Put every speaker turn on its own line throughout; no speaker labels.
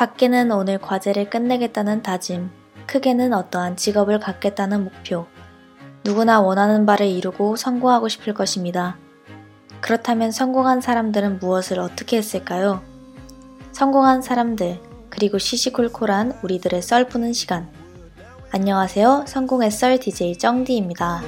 작게는 오늘 과제를 끝내겠다는 다짐, 크게는 어떠한 직업을 갖겠다는 목표. 누구나 원하는 바를 이루고 성공하고 싶을 것입니다. 그렇다면 성공한 사람들은 무엇을 어떻게 했을까요? 성공한 사람들, 그리고 시시콜콜한 우리들의 썰 푸는 시간. 안녕하세요. 성공의 썰 DJ 정디입니다.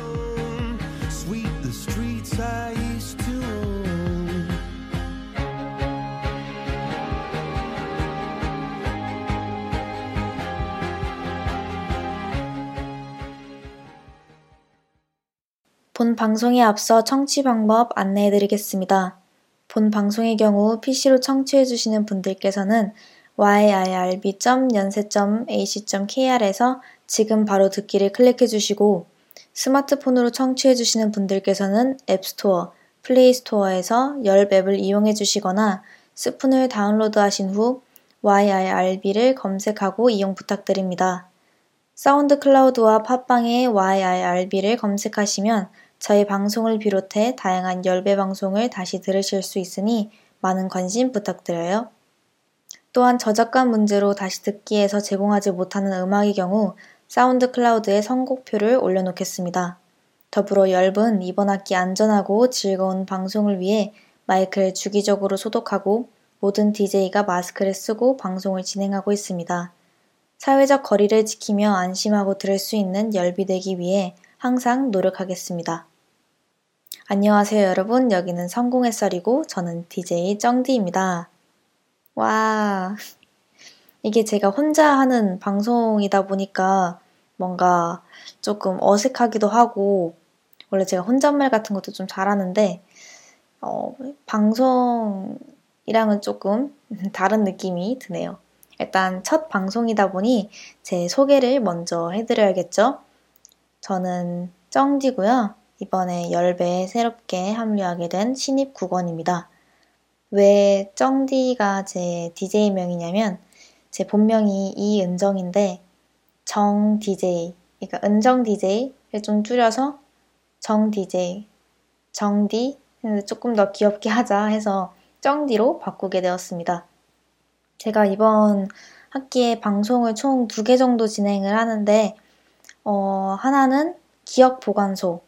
본 방송에 앞서 청취 방법 안내해 드리겠습니다. 본 방송의 경우 PC로 청취해 주시는 분들께서는 yirb.연세.ac.kr에서 지금 바로 듣기를 클릭해 주시고 스마트폰으로 청취해 주시는 분들께서는 앱스토어, 플레이스토어에서 열 앱을 이용해 주시거나 스푼을 다운로드 하신 후 YIRB를 검색하고 이용 부탁드립니다. 사운드 클라우드와 팟빵의 YIRB를 검색하시면 저희 방송을 비롯해 다양한 YIRB 방송을 다시 들으실 수 있으니 많은 관심 부탁드려요. 또한 저작권 문제로 다시 듣기에서 제공하지 못하는 음악의 경우 사운드 클라우드에 선곡표를 올려놓겠습니다. 더불어 YIRB은 이번 학기 안전하고 즐거운 방송을 위해 마이크를 주기적으로 소독하고 모든 DJ가 마스크를 쓰고 방송을 진행하고 있습니다. 사회적 거리를 지키며 안심하고 들을 수 있는 열비되기 위해 항상 노력하겠습니다. 안녕하세요 여러분. 여기는 성공의 썰이고 저는 DJ 정디입니다. 와. 이게 제가 혼자 하는 방송이다 보니까 뭔가 조금 어색하기도 하고 원래 제가 혼잣말 같은 것도 좀 잘하는데 어, 방송이랑은 조금 다른 느낌이 드네요. 일단 첫 방송이다 보니 제 소개를 먼저 해드려야겠죠? 저는 쩡디고요. 이번에 열배에 새롭게 합류하게 된 신입 국원입니다. 왜 쩡디가 제 DJ명이냐면 제 본명이 이은정인데 정 DJ, 그러니까 은정 DJ를 좀 줄여서 정 DJ, 정디 조금 더 귀엽게 하자 해서 쩡디로 바꾸게 되었습니다. 제가 이번 학기에 방송을 총 두 개 정도 진행을 하는데, 어, 하나는 기억 보관소,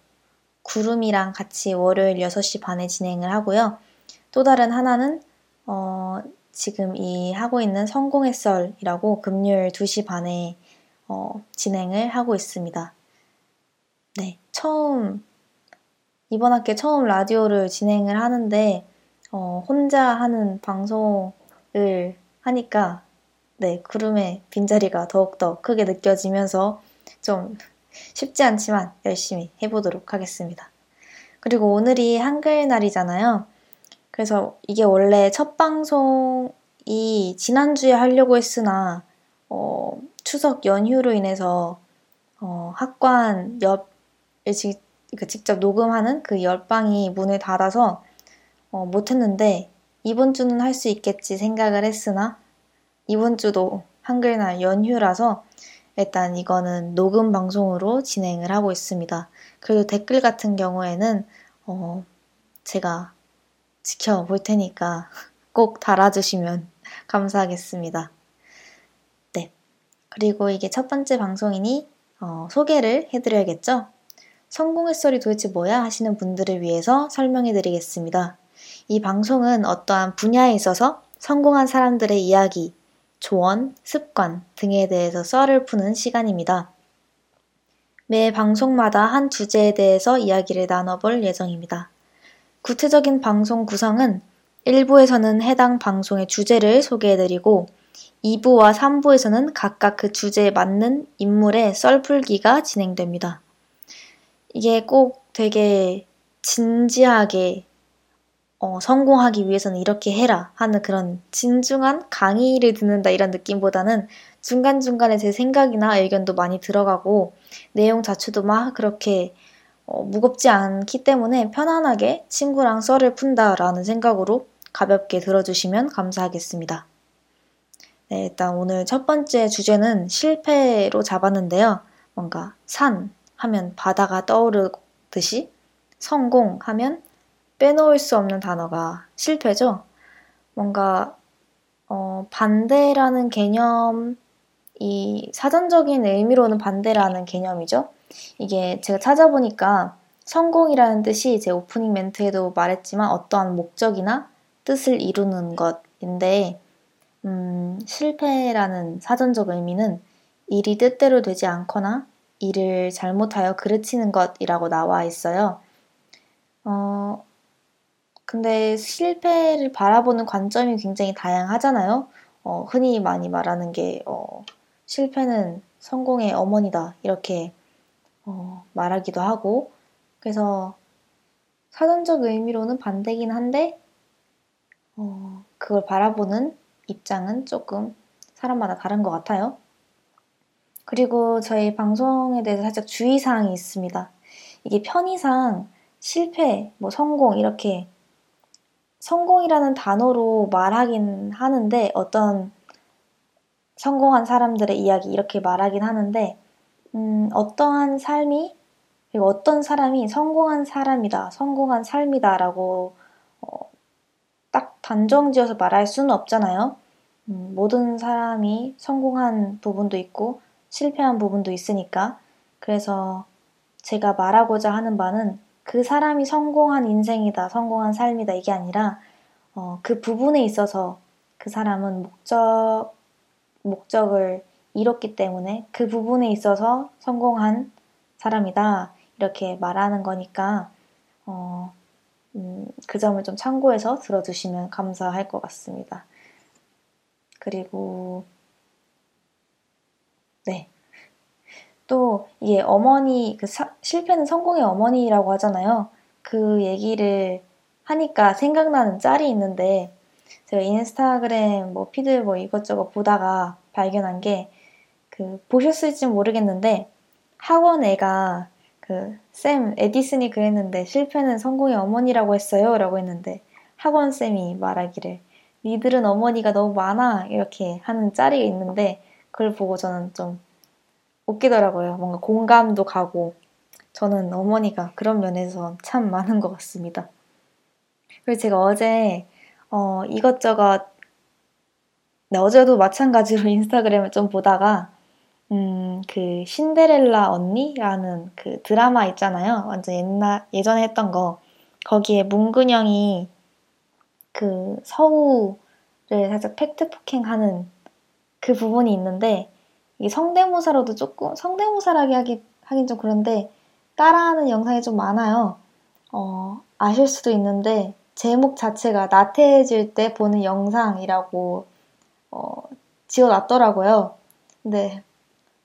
구름이랑 같이 월요일 6시 반에 진행을 하고요. 또 다른 하나는, 어, 지금 이 하고 있는 성공의 썰이라고 금요일 2시 반에 어, 진행을 하고 있습니다. 네, 처음, 이번 학기에 처음 라디오를 진행을 하는데, 어, 혼자 하는 방송을 하니까 네, 구름의 빈자리가 더욱더 크게 느껴지면서 좀 쉽지 않지만 열심히 해보도록 하겠습니다. 그리고 오늘이 한글날이잖아요. 그래서 이게 원래 첫 방송이 지난주에 하려고 했으나 어, 추석 연휴로 인해서 어, 학관 지, 그 직접 녹음하는 그 옆방이 문을 닫아서 어, 못했는데 이번 주는 할 수 있겠지 생각을 했으나 이번 주도 한글날 연휴라서 일단 이거는 녹음 방송으로 진행을 하고 있습니다. 그리고 댓글 같은 경우에는 어 제가 지켜볼 테니까 꼭 달아주시면 감사하겠습니다. 네. 그리고 이게 첫 번째 방송이니 어, 소개를 해드려야겠죠? 성공의 소리 도대체 뭐야 하시는 분들을 위해서 설명해 드리겠습니다. 이 방송은 어떠한 분야에 있어서 성공한 사람들의 이야기, 조언, 습관 등에 대해서 썰을 푸는 시간입니다. 매 방송마다 한 주제에 대해서 이야기를 나눠볼 예정입니다. 구체적인 방송 구성은 1부에서는 해당 방송의 주제를 소개해드리고 2부와 3부에서는 각각 그 주제에 맞는 인물의 썰풀기가 진행됩니다. 이게 꼭 되게 진지하게 어, 성공하기 위해서는 이렇게 해라 하는 그런 진중한 강의를 듣는다 이런 느낌보다는 중간중간에 제 생각이나 의견도 많이 들어가고 내용 자체도 막 그렇게 어, 무겁지 않기 때문에 편안하게 친구랑 썰을 푼다라는 생각으로 가볍게 들어주시면 감사하겠습니다. 네, 일단 오늘 첫 번째 주제는 실패로 잡았는데요. 뭔가 산 하면 바다가 떠오르듯이 성공 하면 빼놓을 수 없는 단어가 실패죠. 뭔가 어, 반대라는 개념, 이 사전적인 의미로는 반대라는 개념이죠. 이게 제가 찾아보니까 성공이라는 뜻이 제 오프닝 멘트에도 말했지만 어떠한 목적이나 뜻을 이루는 것인데, 음, 실패라는 사전적 의미는 일이 뜻대로 되지 않거나 일을 잘못하여 그르치는 것이라고 나와 있어요. 어, 근데 실패를 바라보는 관점이 굉장히 다양하잖아요. 어, 흔히 많이 말하는 게, 어, 실패는 성공의 어머니다. 이렇게, 어, 말하기도 하고. 그래서 사전적 의미로는 반대긴 한데, 어, 그걸 바라보는 입장은 조금 사람마다 다른 것 같아요. 그리고 저희 방송에 대해서 살짝 주의사항이 있습니다. 이게 편의상 실패, 뭐 성공, 이렇게 성공이라는 단어로 말하긴 하는데 어떤 성공한 사람들의 이야기 이렇게 말하긴 하는데 음, 어떠한 삶이 그리고 어떤 사람이 성공한 사람이다, 성공한 삶이다라고 어, 딱 단정지어서 말할 수는 없잖아요. 음, 모든 사람이 성공한 부분도 있고 실패한 부분도 있으니까 그래서 제가 말하고자 하는 바는 그 사람이 성공한 인생이다, 성공한 삶이다 이게 아니라 어, 그 부분에 있어서 그 사람은 목적 목적을 이뤘기 때문에 그 부분에 있어서 성공한 사람이다 이렇게 말하는 거니까 어, 음, 그 점을 좀 참고해서 들어주시면 감사할 것 같습니다. 그리고 네. 또 이게 어머니 그 사, 실패는 성공의 어머니라고 하잖아요. 그 얘기를 하니까 생각나는 짤이 있는데 제가 인스타그램 뭐 피드 뭐 이것저것 보다가 발견한 게 그 보셨을지 모르겠는데 학원 애가 그 쌤 에디슨이 그랬는데 실패는 성공의 어머니라고 했어요라고 했는데 학원 쌤이 말하기를 니들은 어머니가 너무 많아 이렇게 하는 짤이 있는데 그걸 보고 저는 좀 웃기더라고요. 뭔가 공감도 가고 저는 어머니가 그런 면에서 참 많은 것 같습니다. 그리고 제가 어제 어, 이것저것 네, 어제도 마찬가지로 인스타그램을 좀 보다가 음, 그 신데렐라 언니라는 그 드라마 있잖아요. 완전 옛날 예전에 했던 거. 거기에 문근영이 그 서우를 살짝 팩트 폭행하는 그 부분이 있는데 이게 성대모사로도 조금 성대모사라기 하기 하긴 좀 그런데 따라하는 영상이 좀 많아요. 어, 아실 수도 있는데 제목 자체가 나태해질 때 보는 영상이라고 어, 지어놨더라고요. 근데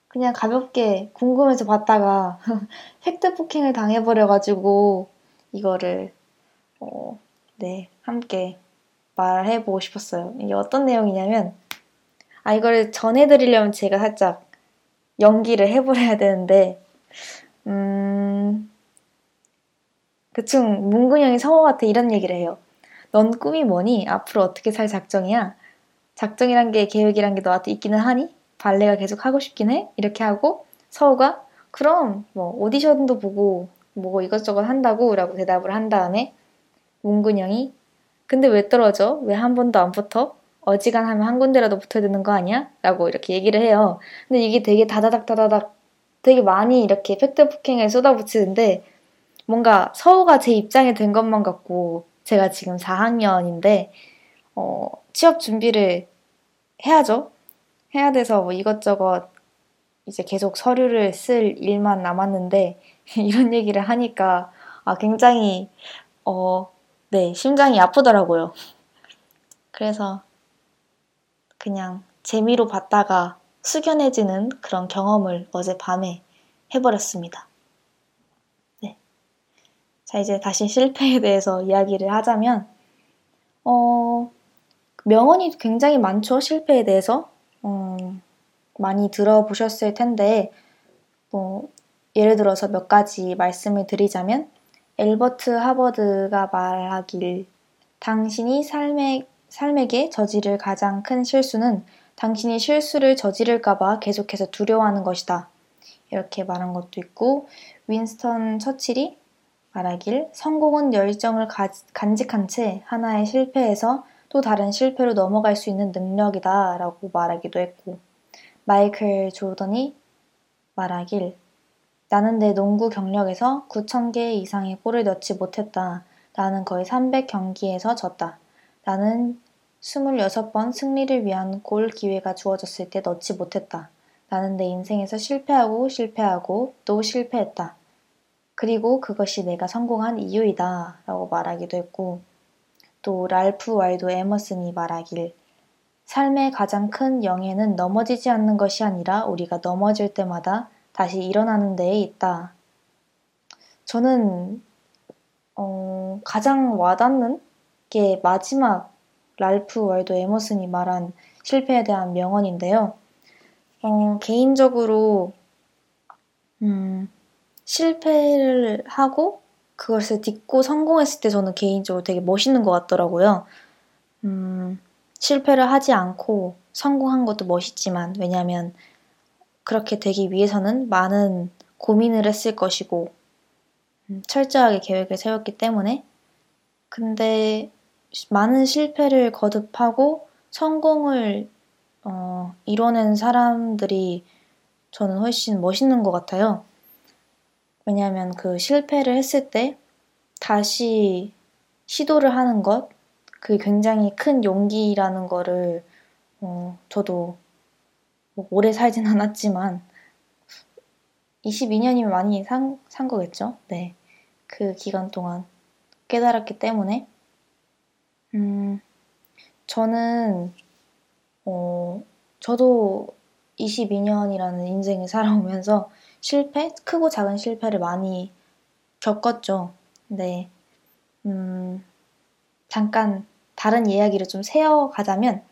그냥 가볍게 궁금해서 봤다가 팩트 폭행을 당해버려가지고 이거를 어, 네 함께 말해보고 싶었어요. 이게 어떤 내용이냐면 아 이거를 전해드리려면 제가 살짝 연기를 해버려야 되는데 음 그중 문근영이 성호한테 이런 얘기를 해요. 넌 꿈이 뭐니? 앞으로 어떻게 살 작정이야? 작정이란 게 계획이란 게 너한테 있기는 하니? 발레가 계속 하고 싶긴 해? 이렇게 하고 서우가 그럼 뭐 오디션도 보고 뭐 이것저것 한다고 라고 대답을 한 다음에 문근영이 근데 왜 떨어져? 왜 한 번도 안 붙어? 어지간하면 한 군데라도 붙어야 되는 거 아니야? 라고 이렇게 얘기를 해요. 근데 이게 되게 다다닥 다다닥 되게 많이 이렇게 팩트 폭행을 쏟아붙이는데 뭔가 서우가 제 입장에 든 것만 같고 제가 지금 4학년인데 어, 취업 준비를 해야죠. 해야 돼서 뭐 이것저것 이제 계속 서류를 쓸 일만 남았는데 이런 얘기를 하니까 아 굉장히 어, 네, 심장이 아프더라고요. 그래서 그냥 재미로 봤다가 숙연해지는 그런 경험을 어젯밤에 해버렸습니다. 네. 자, 이제 다시 실패에 대해서 이야기를 하자면, 어, 명언이 굉장히 많죠, 실패에 대해서. 음, 많이 들어보셨을 텐데, 뭐, 예를 들어서 몇 가지 말씀을 드리자면, 엘버트 하버드가 말하길, 당신이 삶에 삶에게 저지를 가장 큰 실수는 당신이 실수를 저지를까봐 계속해서 두려워하는 것이다. 이렇게 말한 것도 있고, 윈스턴 처칠이 말하길, 성공은 열정을 가, 간직한 채 하나의 실패에서 또 다른 실패로 넘어갈 수 있는 능력이다 라고 말하기도 했고, 마이클 조던이 말하길, 나는 내 농구 경력에서 9,000개 이상의 골을 넣지 못했다. 나는 거의 300경기에서 졌다. 나는 26번 승리를 위한 골 기회가 주어졌을 때 넣지 못했다. 나는 내 인생에서 실패하고 실패하고 또 실패했다. 그리고 그것이 내가 성공한 이유이다. 라고 말하기도 했고, 또 랄프 와이도 에머슨이 말하길, 삶의 가장 큰 영예는 넘어지지 않는 것이 아니라 우리가 넘어질 때마다 다시 일어나는 데에 있다. 저는, 어, 가장 와닿는 게 마지막 랄프 와이도 에머슨이 말한 실패에 대한 명언인데요. 어, 개인적으로, 음, 실패를 하고 그것을 딛고 성공했을 때 저는 개인적으로 되게 멋있는 것 같더라고요. 음, 실패를 하지 않고 성공한 것도 멋있지만, 왜냐면 그렇게 되기 위해서는 많은 고민을 했을 것이고, 음, 철저하게 계획을 세웠기 때문에, 근데 많은 실패를 거듭하고 성공을 어, 이뤄낸 사람들이 저는 훨씬 멋있는 것 같아요. 왜냐하면 그 실패를 했을 때 다시 시도를 하는 것, 그게 굉장히 큰 용기라는 거를 어, 저도 뭐 오래 살진 않았지만 22년이면 많이 산, 산 거겠죠? 네. 그 기간 동안 깨달았기 때문에 음, 저는 어, 저도 22년이라는 인생을 살아오면서 실패, 크고 작은 실패를 많이 겪었죠. 네. 음, 잠깐 다른 이야기를 좀 세어가자면,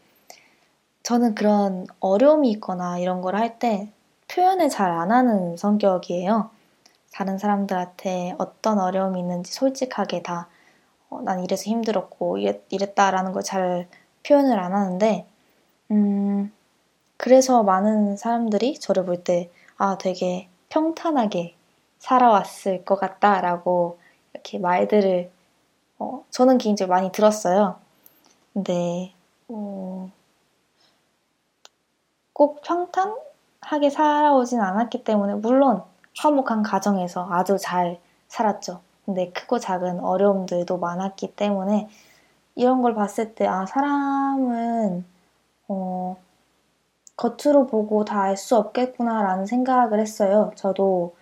저는 그런 어려움이 있거나 이런 걸 할 때 표현을 잘 안 하는 성격이에요. 다른 사람들한테 어떤 어려움이 있는지 솔직하게 다, 어, 난 이래서 힘들었고, 이랬, 이랬다라는 걸 잘 표현을 안 하는데, 음, 그래서 많은 사람들이 저를 볼 때, 아, 되게 평탄하게 살아왔을 것 같다라고 이렇게 말들을 어, 저는 개인적으로 많이 들었어요. 근데 어, 꼭 평탄하게 살아오진 않았기 때문에 물론 화목한 가정에서 아주 잘 살았죠. 근데 크고 작은 어려움들도 많았기 때문에 이런 걸 봤을 때 아 사람은 어, 겉으로 보고 다 알 수 없겠구나라는 생각을 했어요. 저도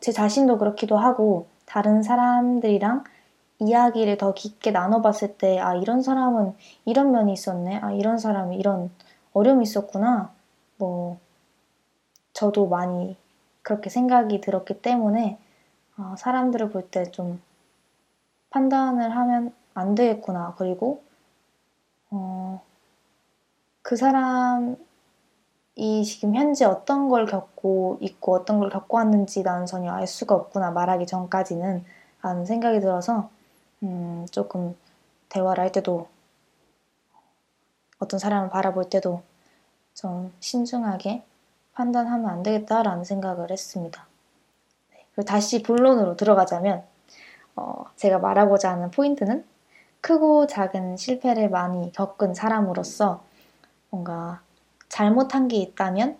제 자신도 그렇기도 하고 다른 사람들이랑 이야기를 더 깊게 나눠봤을 때, 아, 이런 사람은 이런 면이 있었네. 아, 이런 사람이 이런 어려움이 있었구나. 뭐, 저도 많이 그렇게 생각이 들었기 때문에, 아, 사람들을 볼 때 좀 판단을 하면 안 되겠구나. 그리고, 어, 그 사람 이 지금 현재 어떤 걸 겪고 있고 어떤 걸 겪어왔는지 나는 전혀 알 수가 없구나 말하기 전까지는 라는 생각이 들어서 음, 조금 대화를 할 때도 어떤 사람을 바라볼 때도 좀 신중하게 판단하면 안 되겠다라는 생각을 했습니다. 다시 본론으로 들어가자면 어, 제가 말하고자 하는 포인트는 크고 작은 실패를 많이 겪은 사람으로서 뭔가 잘못한 게 있다면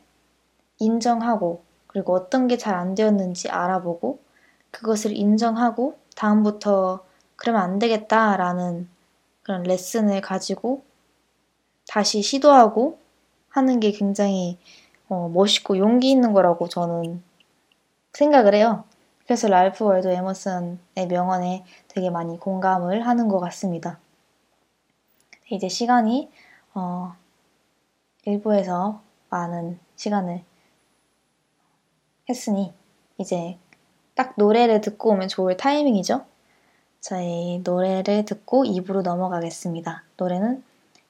인정하고 그리고 어떤 게 잘 안 되었는지 알아보고 그것을 인정하고 다음부터 그러면 안 되겠다라는 그런 레슨을 가지고 다시 시도하고 하는 게 굉장히 어, 멋있고 용기 있는 거라고 저는 생각을 해요. 그래서 랄프 월드 에머슨의 명언에 되게 많이 공감을 하는 것 같습니다. 이제 시간이 어, 일부에서 많은 시간을 했으니 이제 딱 노래를 듣고 오면 좋을 타이밍이죠. 저희 노래를 듣고 2부로 넘어가겠습니다. 노래는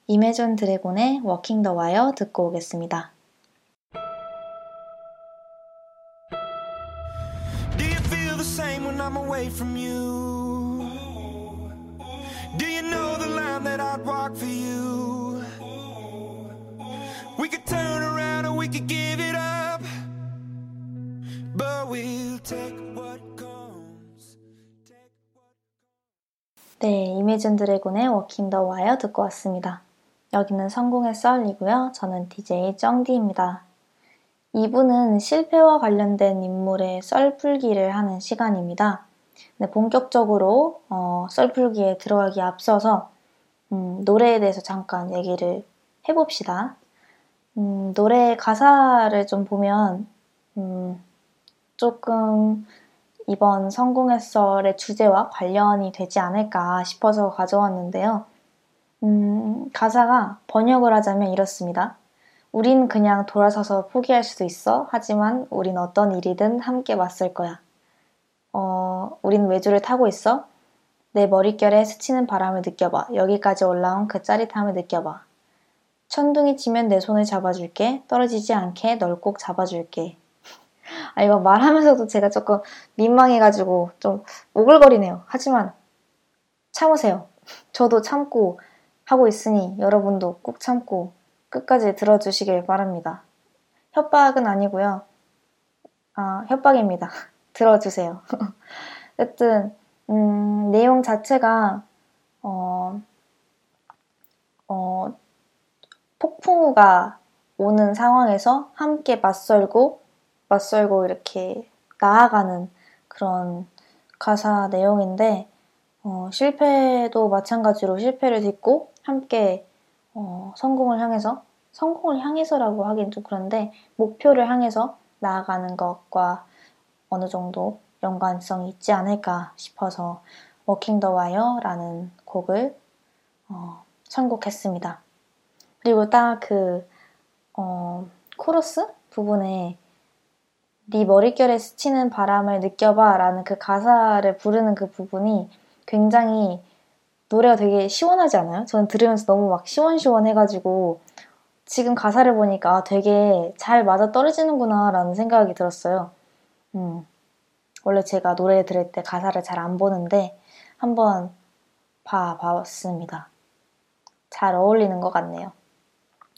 이메전 드래곤의 워킹 더 와이어 듣고 오겠습니다. Away from you? Do you know the line that I'd walk for you? We could turn around and we could give it up. But we'll take what comes. 네, Imagine Dragons의 Walking the Wire 듣고 왔습니다. 여기는 성공의 썰이고요. 저는 DJ 정디입니다. 2부는 실패와 관련된 인물의 썰풀기를 하는 시간입니다. 네, 본격적으로 어, 썰풀기에 들어가기 앞서서 음, 노래에 대해서 잠깐 얘기를 해봅시다. 음, 노래 가사를 좀 보면 음, 조금 이번 성공의 썰의 주제와 관련이 되지 않을까 싶어서 가져왔는데요. 음, 가사가 번역을 하자면 이렇습니다. 우린 그냥 돌아서서 포기할 수도 있어. 하지만 우린 어떤 일이든 함께 맞설 거야. 어, 우린 외주를 타고 있어. 내 머릿결에 스치는 바람을 느껴봐. 여기까지 올라온 그 짜릿함을 느껴봐. 천둥이 치면 내 손을 잡아줄게. 떨어지지 않게 널 꼭 잡아줄게. 아, 이거 말하면서도 제가 조금 민망해가지고 좀 오글거리네요. 하지만 참으세요. 저도 참고 하고 있으니 여러분도 꼭 참고 끝까지 들어주시길 바랍니다. 협박은 아니고요. 아, 협박입니다. 들어주세요. 어쨌든 음, 내용 자체가 어, 어, 폭풍우가 오는 상황에서 함께 맞설고 맞설고 이렇게 나아가는 그런 가사 내용인데 어, 실패도 마찬가지로 실패를 딛고 함께 어, 성공을 향해서 성공을 향해서라고 하긴 좀 그런데 목표를 향해서 나아가는 것과 어느 정도 연관성이 있지 않을까 싶어서 Walking the Wire라는 곡을 어, 선곡했습니다. 그리고 딱 그 어, 코러스 부분에 네 머릿결에 스치는 바람을 느껴봐 라는 그 가사를 부르는 그 부분이 굉장히 노래가 되게 시원하지 않아요? 저는 들으면서 너무 막 시원시원해가지고 지금 가사를 보니까 되게 잘 맞아 떨어지는구나 라는 생각이 들었어요. 음. 원래 제가 노래 들을 때 가사를 잘 안 보는데 한번 봐봤습니다. 잘 어울리는 것 같네요.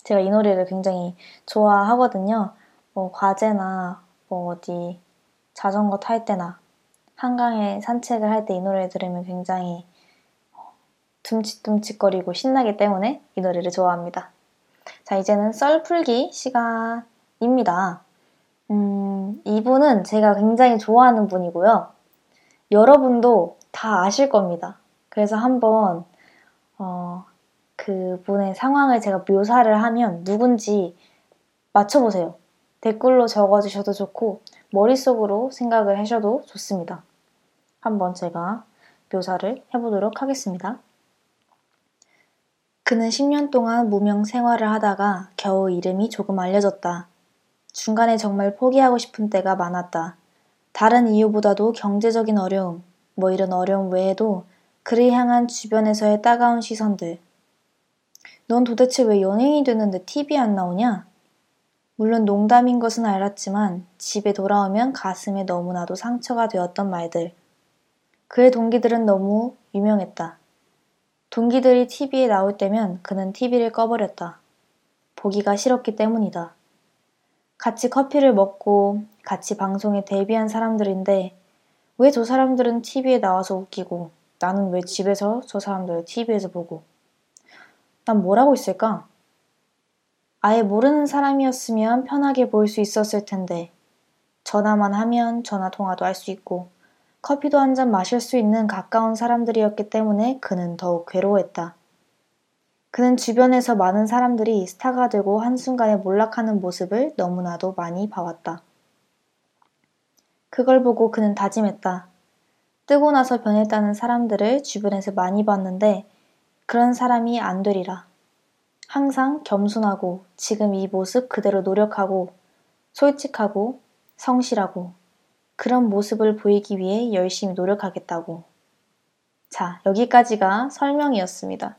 제가 이 노래를 굉장히 좋아하거든요. 뭐 과제나 뭐 어디 자전거 탈 때나 한강에 산책을 할 때 이 노래를 들으면 굉장히 둠칫둠칫거리고 신나기 때문에 이 노래를 좋아합니다. 자, 이제는 썰 풀기 시간입니다. 음, 이분은 제가 굉장히 좋아하는 분이고요. 여러분도 다 아실 겁니다. 그래서 한번, 어, 그 분의 상황을 제가 묘사를 하면 누군지 맞춰보세요. 댓글로 적어주셔도 좋고, 머릿속으로 생각을 하셔도 좋습니다. 한번 제가 묘사를 해보도록 하겠습니다. 그는 10년 동안 무명 생활을 하다가 겨우 이름이 조금 알려졌다. 중간에 정말 포기하고 싶은 때가 많았다. 다른 이유보다도 경제적인 어려움, 뭐 이런 어려움 외에도 그를 향한 주변에서의 따가운 시선들. 넌 도대체 왜 연예인이 됐는데 TV 안 나오냐? 물론 농담인 것은 알았지만 집에 돌아오면 가슴에 너무나도 상처가 되었던 말들. 그의 동기들은 너무 유명했다. 동기들이 TV에 나올 때면 그는 TV를 꺼버렸다. 보기가 싫었기 때문이다. 같이 커피를 먹고 같이 방송에 데뷔한 사람들인데 왜 저 사람들은 TV에 나와서 웃기고 나는 왜 집에서 저 사람들을 TV에서 보고 난 뭘 하고 있을까? 아예 모르는 사람이었으면 편하게 볼 수 있었을 텐데 전화만 하면 전화 통화도 할 수 있고 커피도 한 잔 마실 수 있는 가까운 사람들이었기 때문에 그는 더욱 괴로워했다. 그는 주변에서 많은 사람들이 스타가 되고 한순간에 몰락하는 모습을 너무나도 많이 봐왔다. 그걸 보고 그는 다짐했다. 뜨고 나서 변했다는 사람들을 주변에서 많이 봤는데 그런 사람이 안 되리라. 항상 겸손하고 지금 이 모습 그대로 노력하고 솔직하고 성실하고 그런 모습을 보이기 위해 열심히 노력하겠다고. 자, 여기까지가 설명이었습니다.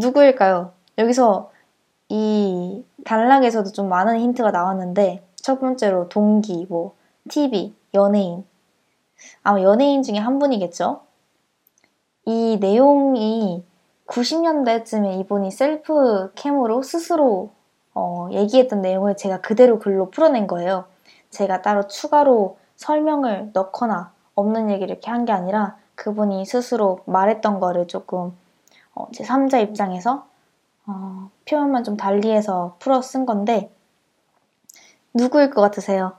누구일까요? 여기서 이 단락에서도 좀 많은 힌트가 나왔는데 첫 번째로 동기, 뭐 TV, 연예인 아마 연예인 중에 한 분이겠죠? 이 내용이 90년대쯤에 이분이 셀프 캠으로 스스로 어, 얘기했던 내용을 제가 그대로 글로 풀어낸 거예요. 제가 따로 추가로 설명을 넣거나 없는 얘기를 이렇게 한 게 아니라 그분이 스스로 말했던 거를 조금 어, 제 3자 입장에서 어, 표현만 좀 달리해서 풀어 쓴 건데 누구일 것 같으세요?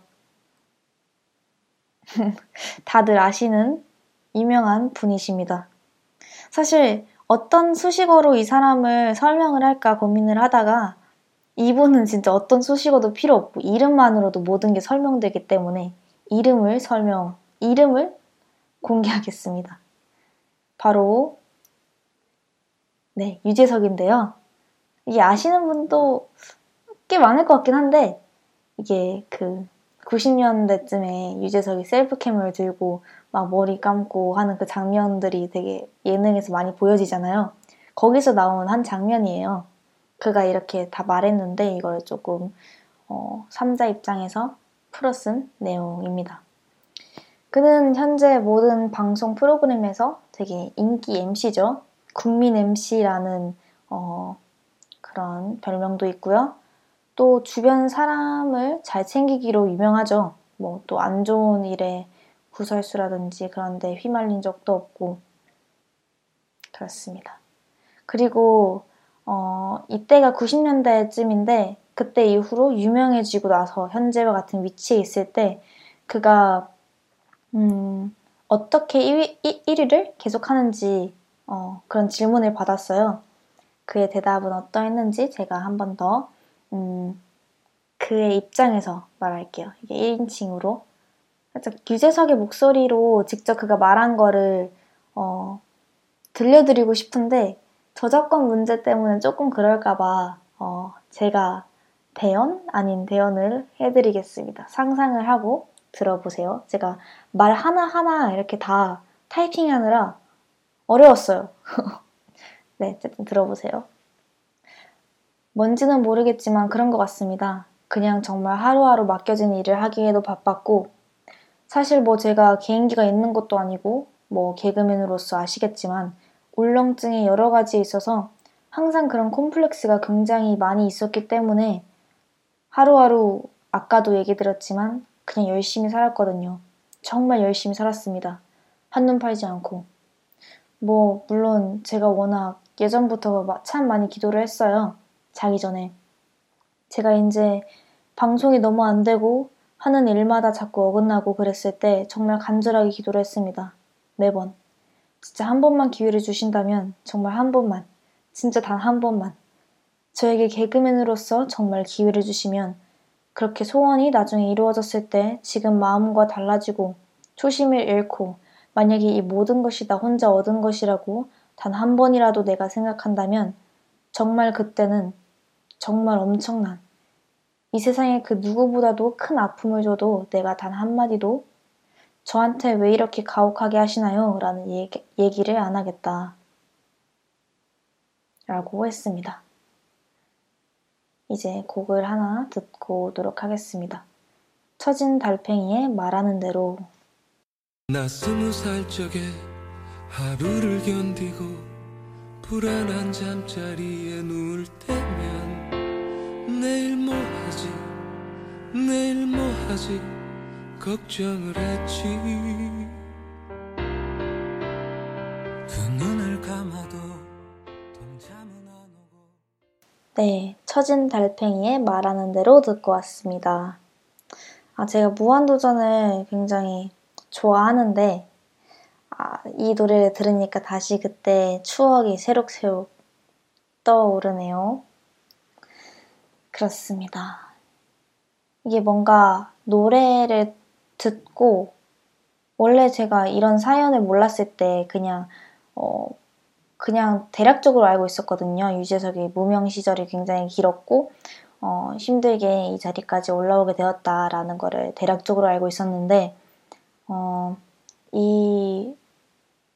다들 아시는 유명한 분이십니다. 사실 어떤 수식어로 이 사람을 설명을 할까 고민을 하다가 이분은 진짜 어떤 수식어도 필요 없고 이름만으로도 모든 게 설명되기 때문에 이름을 설명, 이름을 공개하겠습니다. 바로 네, 유재석인데요. 이게 아시는 분도 꽤 많을 것 같긴 한데 이게 그 90년대쯤에 유재석이 셀프캠을 들고 막 머리 감고 하는 그 장면들이 되게 예능에서 많이 보여지잖아요. 거기서 나온 한 장면이에요. 그가 이렇게 다 말했는데 이걸 조금 어, 3자 입장에서 풀어 쓴 내용입니다. 그는 현재 모든 방송 프로그램에서 되게 인기 MC죠. 국민 MC라는 어, 그런 별명도 있고요. 또 주변 사람을 잘 챙기기로 유명하죠. 뭐 또 안 좋은 일에 구설수라든지 그런데 휘말린 적도 없고 그렇습니다. 그리고 어, 이때가 90년대쯤인데 그때 이후로 유명해지고 나서 현재와 같은 위치에 있을 때 그가 음, 어떻게 1위, 1위를 계속하는지 어, 그런 질문을 받았어요. 그의 대답은 어떠했는지 제가 한 번 더 음, 그의 입장에서 말할게요. 이게 1인칭으로. 살짝 유재석의 목소리로 직접 그가 말한 거를 어, 들려드리고 싶은데 저작권 문제 때문에 조금 그럴까봐 어, 제가 대연 아닌 대연을 해드리겠습니다. 상상을 하고 들어보세요. 제가 말 하나하나 이렇게 다 타이핑하느라 어려웠어요. 네, 어쨌든 들어보세요. 뭔지는 모르겠지만 그런 것 같습니다. 그냥 정말 하루하루 맡겨진 일을 하기에도 바빴고, 사실 뭐 제가 개인기가 있는 것도 아니고, 뭐 개그맨으로서 아시겠지만, 울렁증이 여러 가지 있어서 항상 그런 콤플렉스가 굉장히 많이 있었기 때문에 하루하루 아까도 얘기 드렸지만 그냥 열심히 살았거든요. 정말 열심히 살았습니다. 한눈 팔지 않고. 뭐, 물론 제가 워낙 예전부터 참 많이 기도를 했어요. 자기 전에. 제가 이제 방송이 너무 안 되고 하는 일마다 자꾸 어긋나고 그랬을 때 정말 간절하게 기도를 했습니다. 매번. 진짜 한 번만 기회를 주신다면 정말 한 번만. 진짜 단 한 번만. 저에게 개그맨으로서 정말 기회를 주시면 그렇게 소원이 나중에 이루어졌을 때 지금 마음과 달라지고 초심을 잃고 만약에 이 모든 것이 다 혼자 얻은 것이라고 단 한 번이라도 내가 생각한다면 정말 그때는 정말 엄청난 이 세상에 그 누구보다도 큰 아픔을 줘도 내가 단 한마디도 저한테 왜 이렇게 가혹하게 하시나요? 라는 얘기, 얘기를 안 하겠다. 라고 했습니다. 이제 곡을 하나 듣고 오도록 하겠습니다. 처진 달팽이의 말하는 대로 나 스무 살 적에 하루를 견디고 불안한 잠자리에 누울 때면 내일 뭐 하지? 내일 뭐 하지? 걱정을 했지. 그 눈을 감아도 동참은 안 오고. 네, 처진 달팽이의 말하는 대로 듣고 왔습니다. 아, 제가 무한도전을 굉장히 좋아하는데 아, 이 노래를 들으니까 다시 그때 추억이 새록새록 떠오르네요. 그렇습니다. 이게 뭔가 노래를 듣고 원래 제가 이런 사연을 몰랐을 때 그냥 어 그냥 대략적으로 알고 있었거든요. 유재석의 무명 시절이 굉장히 길었고 어, 힘들게 이 자리까지 올라오게 되었다라는 거를 대략적으로 알고 있었는데 어, 이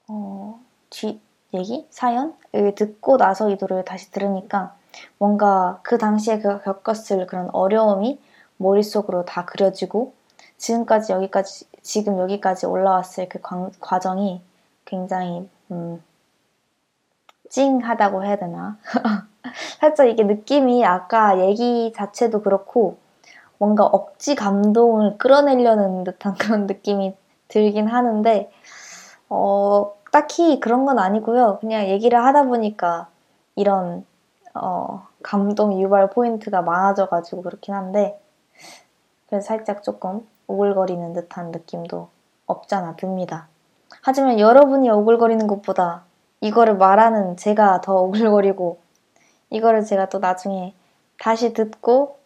어, 뒤 얘기 사연을 듣고 나서 이 노래를 다시 들으니까 뭔가 그 당시에 그 겪었을 그런 어려움이 머릿속으로 다 그려지고 지금까지 여기까지 지금 여기까지 올라왔을 그 과, 과정이 굉장히 음, 찡하다고 해야 되나? 살짝 이게 느낌이 아까 얘기 자체도 그렇고 뭔가 억지 감동을 끌어내려는 듯한 그런 느낌이 들긴 하는데 어, 딱히 그런 건 아니고요. 그냥 얘기를 하다 보니까 이런 어, 감동 유발 포인트가 많아져가지고 그렇긴 한데 그래서 살짝 조금 오글거리는 듯한 느낌도 없잖아 듭니다. 하지만 여러분이 오글거리는 것보다 이거를 말하는 제가 더 오글거리고 이거를 제가 또 나중에 다시 듣고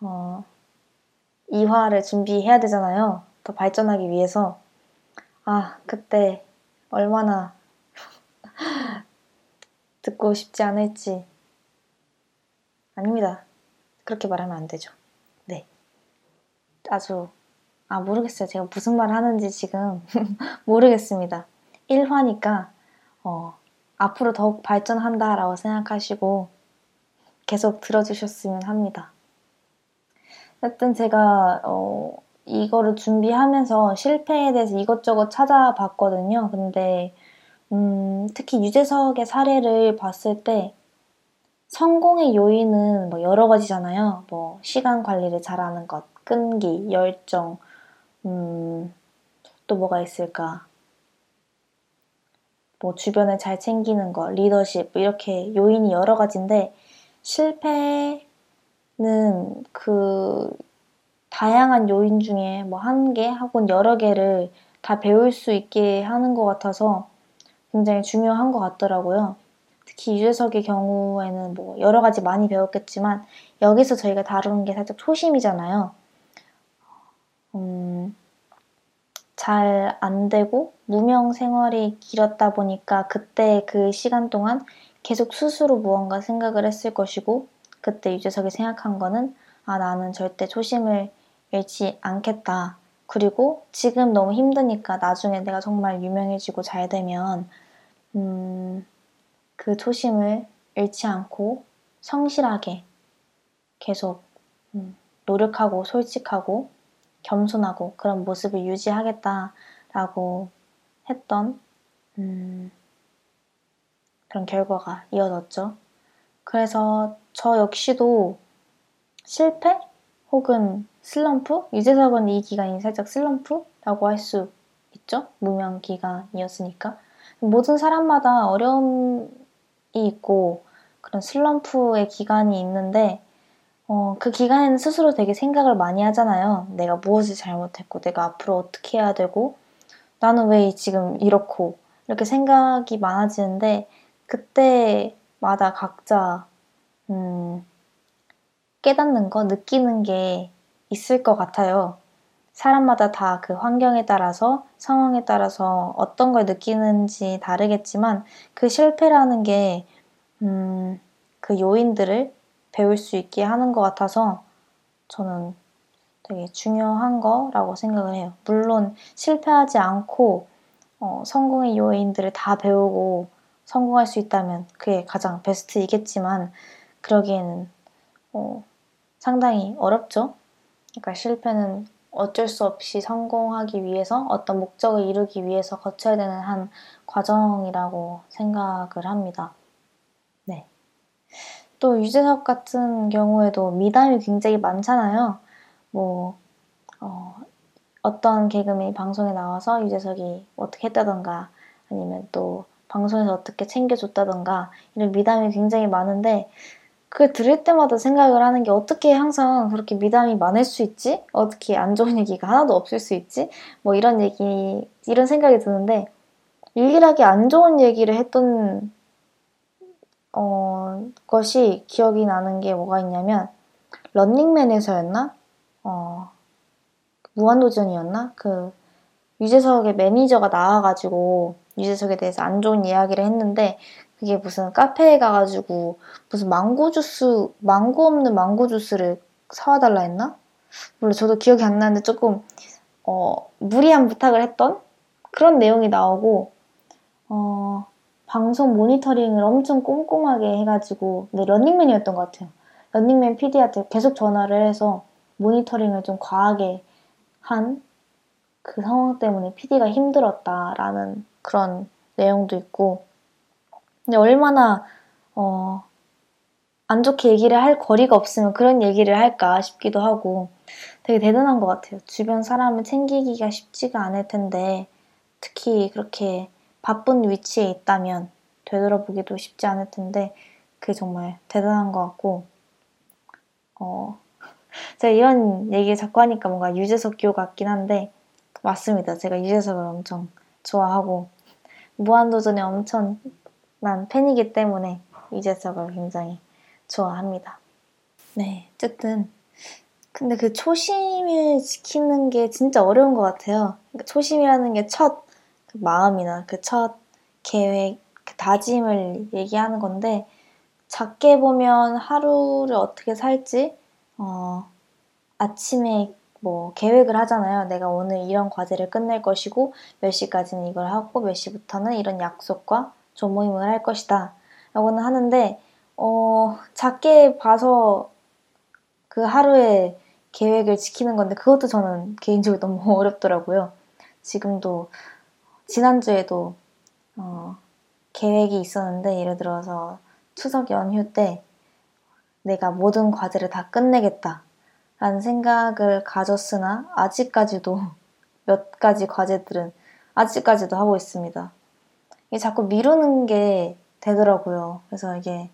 어, 이화를 준비해야 되잖아요. 더 발전하기 위해서 아 그때 얼마나 듣고 싶지 않을지 아닙니다. 그렇게 말하면 안 되죠. 네. 아주, 아, 모르겠어요. 제가 무슨 말을 하는지 지금 모르겠습니다. 1화니까, 어, 앞으로 더욱 발전한다라고 생각하시고 계속 들어주셨으면 합니다. 어쨌든 제가, 어, 이거를 준비하면서 실패에 대해서 이것저것 찾아봤거든요. 근데, 음, 특히 유재석의 사례를 봤을 때, 성공의 요인은 뭐 여러 가지잖아요. 뭐 시간 관리를 잘하는 것, 끈기, 열정, 음, 또 뭐가 있을까? 뭐 주변을 잘 챙기는 것, 리더십 뭐 이렇게 요인이 여러 가지인데 실패는 그 다양한 요인 중에 뭐 한 개 혹은 여러 개를 다 배울 수 있게 하는 것 같아서 굉장히 중요한 것 같더라고요. 특히 유재석의 경우에는 뭐 여러 가지 많이 배웠겠지만 여기서 저희가 다루는 게 살짝 초심이잖아요. 음, 잘 안 되고 무명 생활이 길었다 보니까 그때 그 시간 동안 계속 스스로 무언가 생각을 했을 것이고 그때 유재석이 생각한 거는 아 나는 절대 초심을 잃지 않겠다. 그리고 지금 너무 힘드니까 나중에 내가 정말 유명해지고 잘 되면 음, 그 초심을 잃지 않고 성실하게 계속 음, 노력하고 솔직하고 겸손하고 그런 모습을 유지하겠다라고 했던 음, 그런 결과가 이어졌죠. 그래서 저 역시도 실패 혹은 슬럼프? 유재석은 이 기간이 살짝 슬럼프라고 할 수 있죠. 무명 기간이었으니까. 모든 사람마다 어려움 있고 그런 슬럼프의 기간이 있는데 어, 그 기간에는 스스로 되게 생각을 많이 하잖아요. 내가 무엇을 잘못했고, 내가 앞으로 어떻게 해야 되고, 나는 왜 지금 이렇고, 이렇게 생각이 많아지는데, 그때마다 각자, 음, 깨닫는 거, 느끼는 게 있을 것 같아요. 사람마다 다 그 환경에 따라서, 상황에 따라서 어떤 걸 느끼는지 다르겠지만, 그 실패라는 게 음, 그 요인들을 배울 수 있게 하는 것 같아서 저는 되게 중요한 거라고 생각을 해요. 물론 실패하지 않고 어, 성공의 요인들을 다 배우고 성공할 수 있다면 그게 가장 베스트이겠지만 그러기에는 어, 상당히 어렵죠. 그러니까 실패는 어쩔 수 없이 성공하기 위해서 어떤 목적을 이루기 위해서 거쳐야 되는 한 과정이라고 생각을 합니다. 또 유재석 같은 경우에도 미담이 굉장히 많잖아요. 뭐 어, 어떤 개그맨이 방송에 나와서 유재석이 어떻게 했다던가 아니면 또 방송에서 어떻게 챙겨줬다던가 이런 미담이 굉장히 많은데 그걸 들을 때마다 생각을 하는 게 어떻게 항상 그렇게 미담이 많을 수 있지? 어떻게 안 좋은 얘기가 하나도 없을 수 있지? 뭐 이런 얘기, 이런 생각이 드는데 유일하게 안 좋은 얘기를 했던 어, 것이 기억이 나는 게 뭐가 있냐면 런닝맨에서였나? 어, 무한도전이었나? 그 유재석의 매니저가 나와가지고 유재석에 대해서 안 좋은 이야기를 했는데 그게 무슨 카페에 가가지고 무슨 망고 주스 망고 없는 망고 주스를 사와달라 했나? 물론 저도 기억이 안 나는데 조금 어, 무리한 부탁을 했던 그런 내용이 나오고 어, 방송 모니터링을 엄청 꼼꼼하게 해가지고 네, 런닝맨이었던 것 같아요. 런닝맨 PD한테 계속 전화를 해서 모니터링을 좀 과하게 한 그 상황 때문에 PD가 힘들었다라는 그런 내용도 있고 근데 얼마나 어, 안 좋게 얘기를 할 거리가 없으면 그런 얘기를 할까 싶기도 하고 되게 대단한 것 같아요. 주변 사람을 챙기기가 쉽지가 않을 텐데 특히 그렇게 바쁜 위치에 있다면 되돌아보기도 쉽지 않을 텐데 그게 정말 대단한 것 같고 어 제가 이런 얘기 자꾸 하니까 뭔가 유재석 교 같긴 한데 맞습니다. 제가 유재석을 엄청 좋아하고 무한도전에 엄청 난 팬이기 때문에 유재석을 굉장히 좋아합니다. 네, 어쨌든 근데 그 초심을 지키는 게 진짜 어려운 것 같아요. 그러니까 초심이라는 게 첫 그 마음이나 그 첫 계획, 그 다짐을 얘기하는 건데 작게 보면 하루를 어떻게 살지 어, 아침에 뭐 계획을 하잖아요. 내가 오늘 이런 과제를 끝낼 것이고 몇 시까지는 이걸 하고 몇 시부터는 이런 약속과 조모임을 할 것이다. 라고는 하는데 어, 작게 봐서 그 하루에 계획을 지키는 건데 그것도 저는 개인적으로 너무 어렵더라고요. 지금도 지난주에도 어, 계획이 있었는데 예를 들어서 추석 연휴 때 내가 모든 과제를 다 끝내겠다 라는 생각을 가졌으나 아직까지도 몇 가지 과제들은 아직까지도 하고 있습니다. 이게 자꾸 미루는 게 되더라고요. 그래서 이게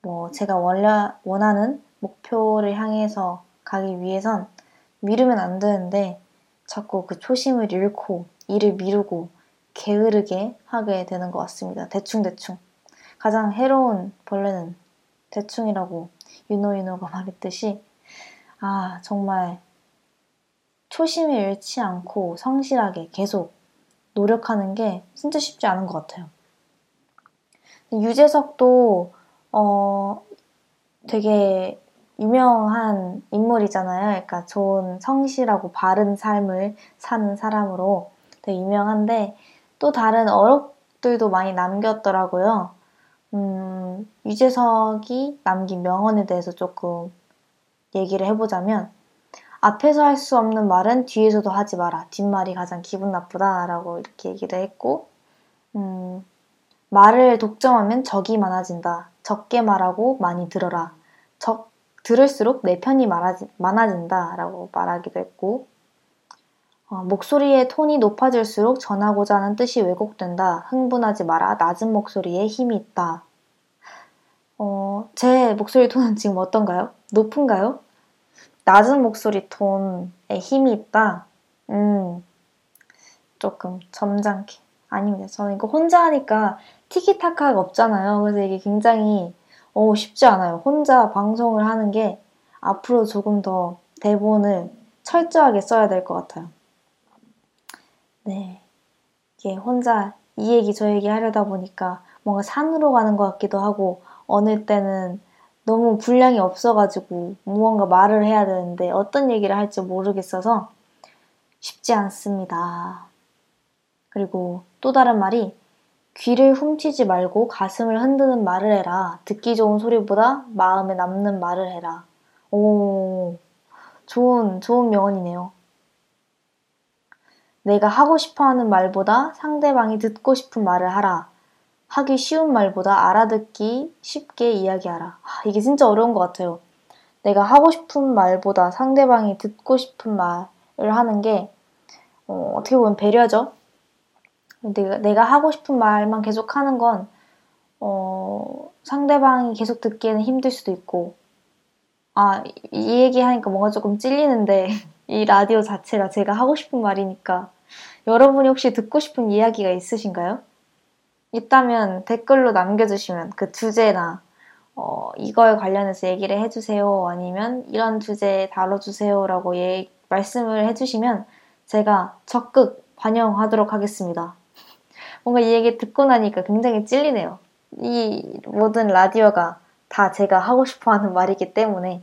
뭐 제가 원래 원하는 목표를 향해서 가기 위해선 미루면 안 되는데 자꾸 그 초심을 잃고 일을 미루고 게으르게 하게 되는 것 같습니다. 대충대충. 가장 해로운 벌레는 대충이라고 유노유노가 말했듯이 아 정말 초심을 잃지 않고 성실하게 계속 노력하는 게 진짜 쉽지 않은 것 같아요. 유재석도 어 되게 유명한 인물이잖아요. 그러니까 좋은 성실하고 바른 삶을 사는 사람으로 되게 유명한데 또 다른 어록들도 많이 남겼더라고요. 음, 유재석이 남긴 명언에 대해서 조금 얘기를 해보자면 앞에서 할 수 없는 말은 뒤에서도 하지 마라. 뒷말이 가장 기분 나쁘다라고 이렇게 얘기를 했고 음, 말을 독점하면 적이 많아진다. 적게 말하고 많이 들어라. 적 들을수록 내 편이 많아지, 많아진다라고 말하기도 했고 어, 목소리의 톤이 높아질수록 전하고자 하는 뜻이 왜곡된다. 흥분하지 마라. 낮은 목소리에 힘이 있다. 어, 제 목소리 톤은 지금 어떤가요? 높은가요? 낮은 목소리 톤에 힘이 있다. 음, 조금 점잖게. 아닙니다. 저는 이거 혼자 하니까 티키타카가 없잖아요. 그래서 이게 굉장히 어, 쉽지 않아요. 혼자 방송을 하는 게 앞으로 조금 더 대본을 철저하게 써야 될 것 같아요. 네. 이게 혼자 이 얘기 저 얘기 하려다 보니까 뭔가 산으로 가는 것 같기도 하고 어느 때는 너무 분량이 없어가지고 무언가 말을 해야 되는데 어떤 얘기를 할지 모르겠어서 쉽지 않습니다. 그리고 또 다른 말이 귀를 훔치지 말고 가슴을 흔드는 말을 해라. 듣기 좋은 소리보다 마음에 남는 말을 해라. 오, 좋은, 좋은 명언이네요. 내가 하고 싶어 하는 말보다 상대방이 듣고 싶은 말을 하라. 하기 쉬운 말보다 알아듣기 쉽게 이야기하라. 아, 이게 진짜 어려운 것 같아요. 내가 하고 싶은 말보다 상대방이 듣고 싶은 말을 하는 게 어, 떻게 보면 배려죠. 내가, 내가 하고 싶은 말만 계속 하는 건 어, 상대방이 계속 듣기에는 힘들 수도 있고 아, 이 얘기 하니까 뭔가 조금 찔리는데 이 라디오 자체가 제가 하고 싶은 말이니까 여러분이 혹시 듣고 싶은 이야기가 있으신가요? 있다면 댓글로 남겨주시면 그 주제나 어, 이거에 관련해서 얘기를 해주세요. 아니면 이런 주제 다뤄주세요라고 예, 말씀을 해주시면 제가 적극 반영하도록 하겠습니다. 뭔가 이 얘기 듣고 나니까 굉장히 찔리네요. 이 모든 라디오가 다 제가 하고 싶어 하는 말이기 때문에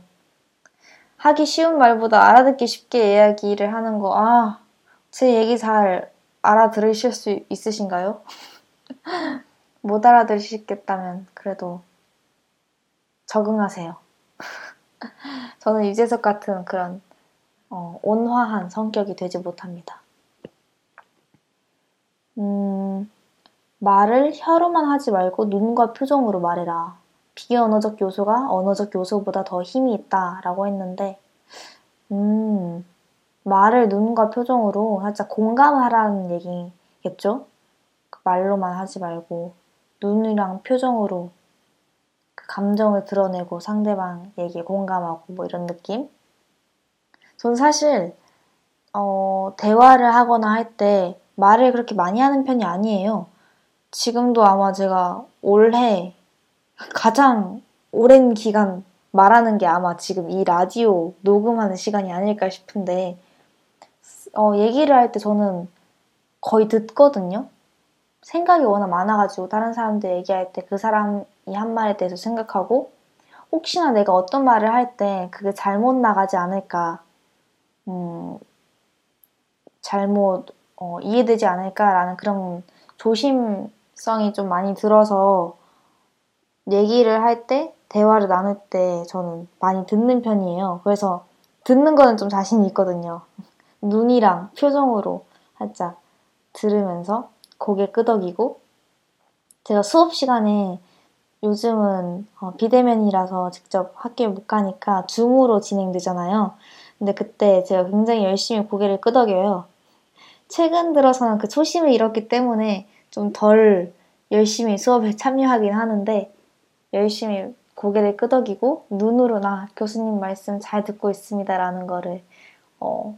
하기 쉬운 말보다 알아듣기 쉽게 이야기를 하는 거, 아, 제 얘기 잘 알아들으실 수 있으신가요? 못 알아들으시겠다면 그래도 적응하세요. 저는 유재석 같은 그런 어, 온화한 성격이 되지 못합니다. 음, 말을 혀로만 하지 말고 눈과 표정으로 말해라. 비언어적 요소가 언어적 요소보다 더 힘이 있다 라고 했는데, 음, 말을 눈과 표정으로 살짝 공감하라는 얘기인 해줘야겠죠? 그 말로만 하지 말고 눈이랑 표정으로 그 감정을 드러내고 상대방 얘기에 공감하고 뭐 이런 느낌? 전 사실 어, 대화를 하거나 할 때 말을 그렇게 많이 하는 편이 아니에요. 지금도 아마 제가 올해 가장 오랜 기간 말하는 게 아마 지금 이 라디오 녹음하는 시간이 아닐까 싶은데, 어, 얘기를 할 때 저는 거의 듣거든요. 생각이 워낙 많아가지고 다른 사람들 얘기할 때 그 사람이 한 말에 대해서 생각하고, 혹시나 내가 어떤 말을 할 때 그게 잘못 나가지 않을까, 음, 잘못 어, 이해되지 않을까라는 그런 조심성이 좀 많이 들어서 얘기를 할 때, 대화를 나눌 때 저는 많이 듣는 편이에요. 그래서 듣는 거는 좀 자신이 있거든요. 눈이랑 표정으로 살짝 들으면서 고개 끄덕이고 제가 수업 시간에 요즘은 어, 비대면이라서 직접 학교에 못 가니까 줌으로 진행되잖아요. 근데 그때 제가 굉장히 열심히 고개를 끄덕여요. 최근 들어서는 그 초심을 잃었기 때문에 좀 덜 열심히 수업에 참여하긴 하는데 열심히 고개를 끄덕이고 눈으로 나 교수님 말씀 잘 듣고 있습니다라는 거를 어,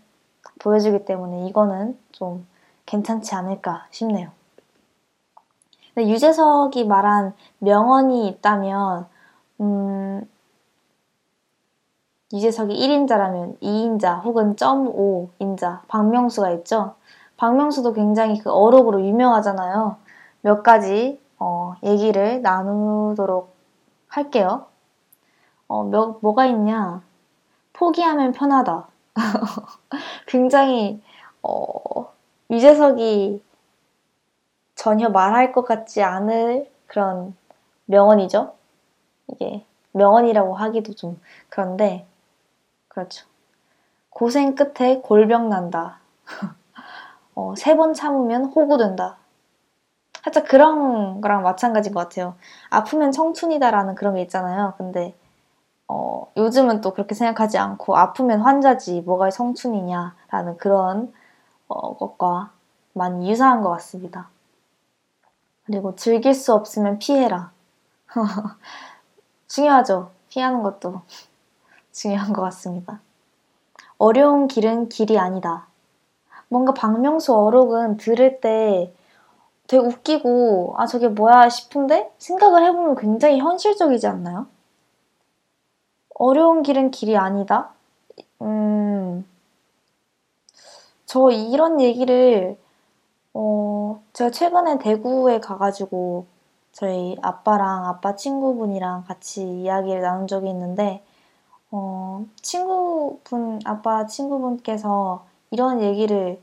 보여주기 때문에 이거는 좀 괜찮지 않을까 싶네요. 근데 유재석이 말한 명언이 있다면 음, 유재석이 1인자라면 2인자 혹은 0.5인자 박명수가 있죠. 박명수도 굉장히 그 어록으로 유명하잖아요. 몇 가지 어, 얘기를 나누도록 할게요. 어, 몇, 뭐가 있냐? 포기하면 편하다. 굉장히 어, 유재석이 전혀 말할 것 같지 않을 그런 명언이죠. 이게 명언이라고 하기도 좀 그런데 그렇죠. 고생 끝에 골병 난다. 어, 세 번 참으면 호구된다. 살짝 그런 거랑 마찬가지인 것 같아요. 아프면 청춘이다라는 그런 게 있잖아요. 근데 어, 요즘은 또 그렇게 생각하지 않고 아프면 환자지 뭐가 청춘이냐라는 그런 어, 것과 많이 유사한 것 같습니다. 그리고 즐길 수 없으면 피해라. 중요하죠. 피하는 것도 중요한 것 같습니다. 어려운 길은 길이 아니다. 뭔가 박명수 어록은 들을 때 되게 웃기고, 아, 저게 뭐야 싶은데 생각을 해보면 굉장히 현실적이지 않나요? 어려운 길은 길이 아니다? 음, 저 이런 얘기를, 어, 제가 최근에 대구에 가가지고 저희 아빠랑 아빠 친구분이랑 같이 이야기를 나눈 적이 있는데, 어, 친구분, 아빠 친구분께서 이런 얘기를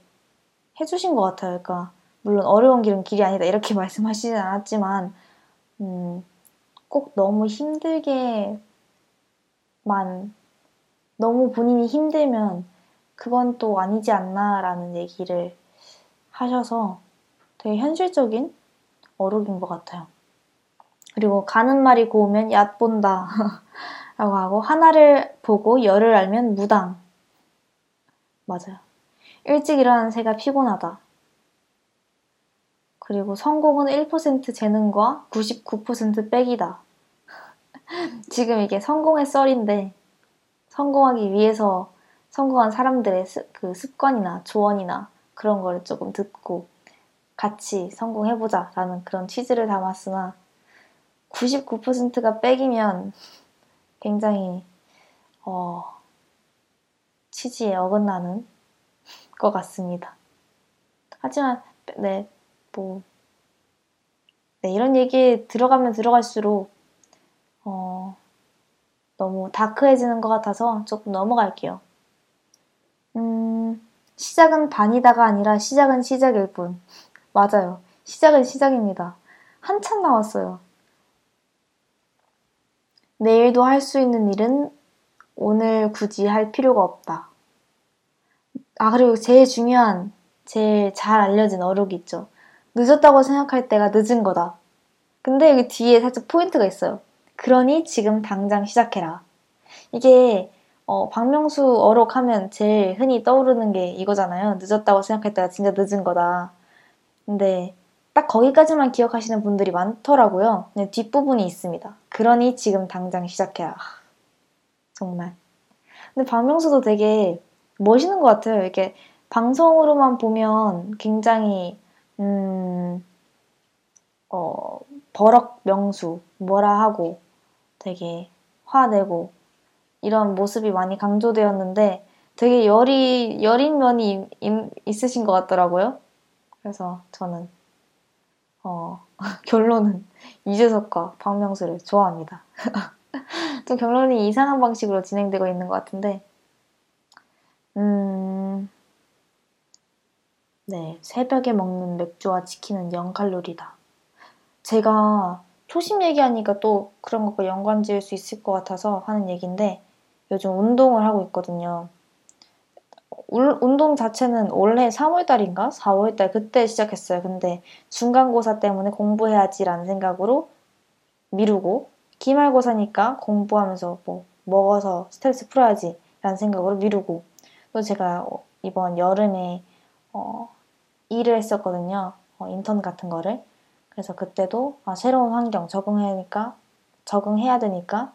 해주신 것 같아요. 그러니까, 물론 어려운 길은 길이 아니다. 이렇게 말씀하시진 않았지만, 음, 꼭 너무 힘들게만, 너무 본인이 힘들면 그건 또 아니지 않나라는 얘기를 하셔서 되게 현실적인 어록인 것 같아요. 그리고 가는 말이 고우면 얕 본다 라고 하고 하나를 보고 열을 알면 무당 맞아요. 일찍 일어나는 새가 피곤하다. 그리고 성공은 1% 재능과 99% 빽이다. 지금 이게 성공의 썰인데 성공하기 위해서 성공한 사람들의 그 습관이나 조언이나 그런 걸 조금 듣고 같이 성공해보자 라는 그런 취지를 담았으나 99%가 빽이면 굉장히 어, 취지에 어긋나는 것 같습니다. 하지만 네, 뭐 네, 이런 얘기 들어가면 들어갈수록 어, 너무 다크해지는 것 같아서 조금 넘어갈게요. 음, 시작은 반이다가 아니라 시작은 시작일 뿐. 맞아요. 시작은 시작입니다. 한참 나왔어요. 내일도 할 수 있는 일은 오늘 굳이 할 필요가 없다. 아, 그리고 제일 중요한, 제일 잘 알려진 어록이 있죠. 늦었다고 생각할 때가 늦은 거다. 근데 여기 뒤에 살짝 포인트가 있어요. 그러니 지금 당장 시작해라. 이게 어, 박명수 어록 하면 제일 흔히 떠오르는 게 이거잖아요. 늦었다고 생각할 때가 진짜 늦은 거다. 근데 딱 거기까지만 기억하시는 분들이 많더라고요. 네, 뒷부분이 있습니다. 그러니 지금 당장 시작해야. 정말. 근데 박명수도 되게 멋있는 것 같아요. 이렇게 방송으로만 보면 굉장히, 음, 어, 버럭 명수, 뭐라 하고 되게 화내고 이런 모습이 많이 강조되었는데 되게 열이, 여린 면이 있으신 것 같더라고요. 그래서 저는 어, 결론은 이재석과 박명수를 좋아합니다. 좀 결론이 이상한 방식으로 진행되고 있는 것 같은데, 음, 네, 새벽에 먹는 맥주와 치킨은 0칼로리다. 제가 초심 얘기하니까 또 그런 것과 연관 지을 수 있을 것 같아서 하는 얘기인데, 요즘 운동을 하고 있거든요. 운동 자체는 올해 3월달인가 4월달 그때 시작했어요. 근데 중간고사 때문에 공부해야지라는 생각으로 미루고 기말고사니까 공부하면서 뭐 먹어서 스트레스 풀어야지라는 생각으로 미루고 또 제가 이번 여름에 어, 일을 했었거든요. 어, 인턴 같은 거를. 그래서 그때도 아, 새로운 환경 적응해야 하니까 적응해야 되니까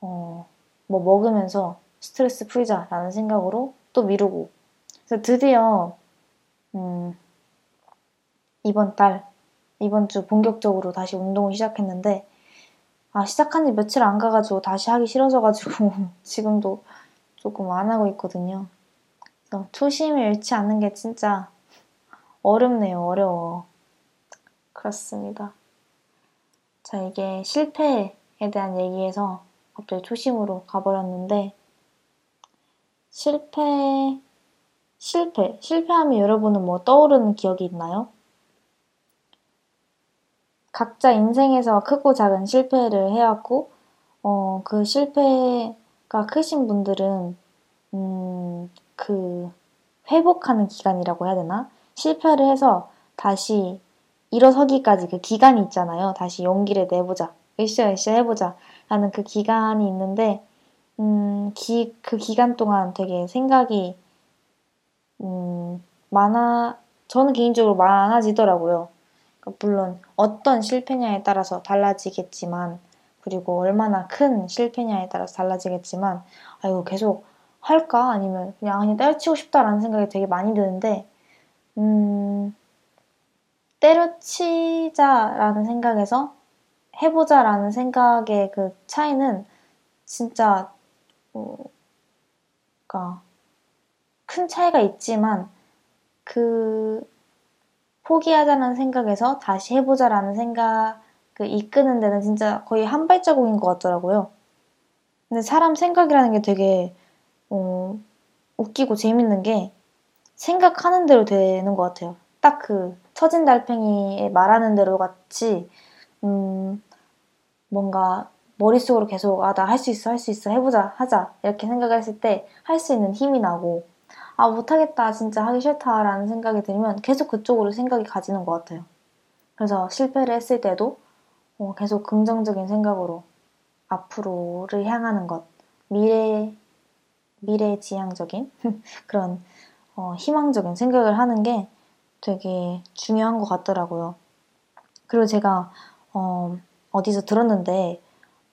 어, 뭐 먹으면서 스트레스 풀자라는 생각으로 또 미루고. 그래서 드디어, 음, 이번 달, 이번 주 본격적으로 다시 운동을 시작했는데, 아, 시작한 지 며칠 안 가가지고 다시 하기 싫어져 가지고, 지금도 조금 안 하고 있거든요. 그래서 초심을 잃지 않는 게 진짜 어렵네요, 어려워. 그렇습니다. 자, 이게 실패에 대한 얘기에서 갑자기 초심으로 가버렸는데, 실패, 실패, 실패하면 여러분은 뭐 떠오르는 기억이 있나요? 각자 인생에서 크고 작은 실패를 해왔고, 어, 그 실패가 크신 분들은, 음, 그, 회복하는 기간이라고 해야 되나? 실패를 해서 다시 일어서기까지 그 기간이 있잖아요. 다시 용기를 내보자. 으쌰, 으쌰 해보자. 라는 그 기간이 있는데, 음, 기, 그 기간 동안 되게 생각이, 음, 많아, 저는 개인적으로 많아지더라고요. 그러니까 물론 어떤 실패냐에 따라서 달라지겠지만, 그리고 얼마나 큰 실패냐에 따라서 달라지겠지만, 아, 이거 계속 할까? 아니면 그냥, 그냥 때려치고 싶다라는 생각이 되게 많이 드는데, 음, 때려치자라는 생각에서 해보자라는 생각의 그 차이는 진짜 어, 그러니까 큰 차이가 있지만 그 포기하자는 생각에서 다시 해보자라는 생각을 이끄는 데는 진짜 거의 한 발자국인 것 같더라고요. 근데 사람 생각이라는 게 되게 어, 웃기고 재밌는 게 생각하는 대로 되는 것 같아요. 딱 그 처진 달팽이의 말하는 대로 같이 음, 뭔가 머릿속으로 계속 아 나 할 수 있어 할 수 있어 해보자 하자 이렇게 생각했을 때 할 수 있는 힘이 나고 아 못하겠다 진짜 하기 싫다라는 생각이 들면 계속 그쪽으로 생각이 가지는 것 같아요. 그래서 실패를 했을 때도 어, 계속 긍정적인 생각으로 앞으로를 향하는 것 미래 미래 지향적인 그런 어, 희망적인 생각을 하는 게 되게 중요한 것 같더라고요. 그리고 제가 어, 어디서 들었는데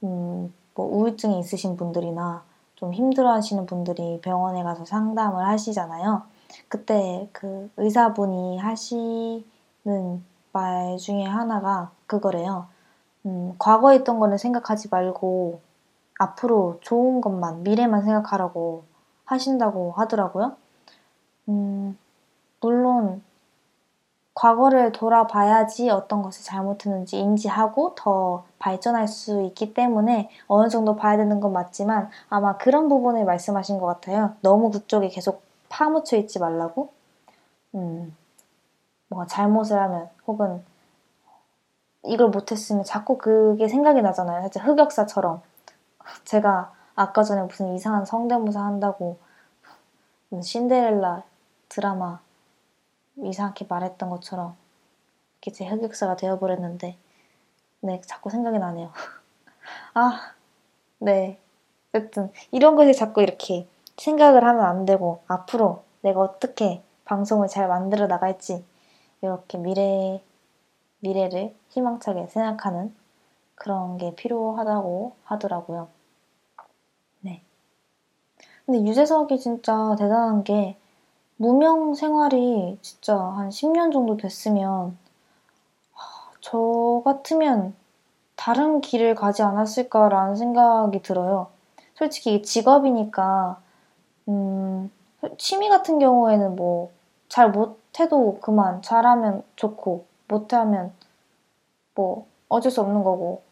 음, 뭐 우울증이 있으신 분들이나 좀 힘들어하시는 분들이 병원에 가서 상담을 하시잖아요. 그때 그 의사분이 하시는 말 중에 하나가 그거래요. 음, 과거에 있던 거는 생각하지 말고 앞으로 좋은 것만, 미래만 생각하라고 하신다고 하더라고요. 음, 물론 과거를 돌아봐야지 어떤 것을 잘못했는지 인지하고 더 발전할 수 있기 때문에 어느 정도 봐야 되는 건 맞지만 아마 그런 부분을 말씀하신 것 같아요. 너무 그쪽에 계속 파묻혀 있지 말라고. 음, 뭔가 잘못을 하면 혹은 이걸 못했으면 자꾸 그게 생각이 나잖아요. 살짝 흑역사처럼. 제가 아까 전에 무슨 이상한 성대모사 한다고 신데렐라 드라마 이상하게 말했던 것처럼 이렇게 제 흑역사가 되어버렸는데 네 자꾸 생각이 나네요. 아 네. 어쨌든 이런 것에 자꾸 이렇게 생각을 하면 안 되고 앞으로 내가 어떻게 방송을 잘 만들어 나갈지 이렇게 미래, 미래를 희망차게 생각하는 그런 게 필요하다고 하더라고요. 네. 근데 유재석이 진짜 대단한 게 무명 생활이 진짜 한 10년 정도 됐으면 저 같으면 다른 길을 가지 않았을까라는 생각이 들어요. 솔직히 직업이니까 음, 취미 같은 경우에는 뭐 잘 못해도 그만 잘하면 좋고 못하면 뭐 어쩔 수 없는 거고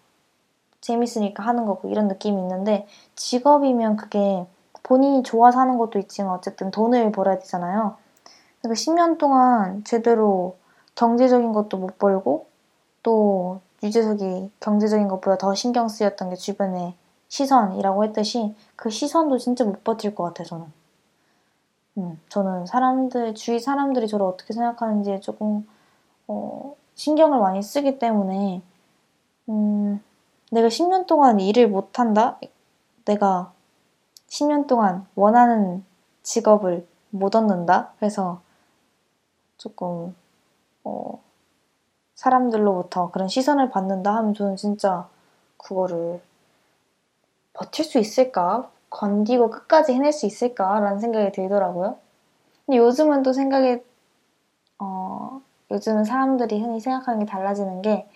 재밌으니까 하는 거고 이런 느낌이 있는데 직업이면 그게 본인이 좋아서 하는 것도 있지만 어쨌든 돈을 벌어야 되잖아요. 그러니까 10년 동안 제대로 경제적인 것도 못 벌고 또 유재석이 경제적인 것보다 더 신경 쓰였던 게 주변의 시선이라고 했듯이 그 시선도 진짜 못 버틸 것 같아요, 저는. 음, 저는 사람들, 주위 사람들이 저를 어떻게 생각하는지에 조금, 어, 신경을 많이 쓰기 때문에, 음, 내가 10년 동안 일을 못한다? 내가 10년 동안 원하는 직업을 못 얻는다? 그래서 조금, 어, 사람들로부터 그런 시선을 받는다 하면 저는 진짜 그거를 버틸 수 있을까? 건디고 끝까지 해낼 수 있을까 라는 생각이 들더라고요. 근데 요즘은 또 생각이, 어, 요즘은 사람들이 흔히 생각하는 게 달라지는 게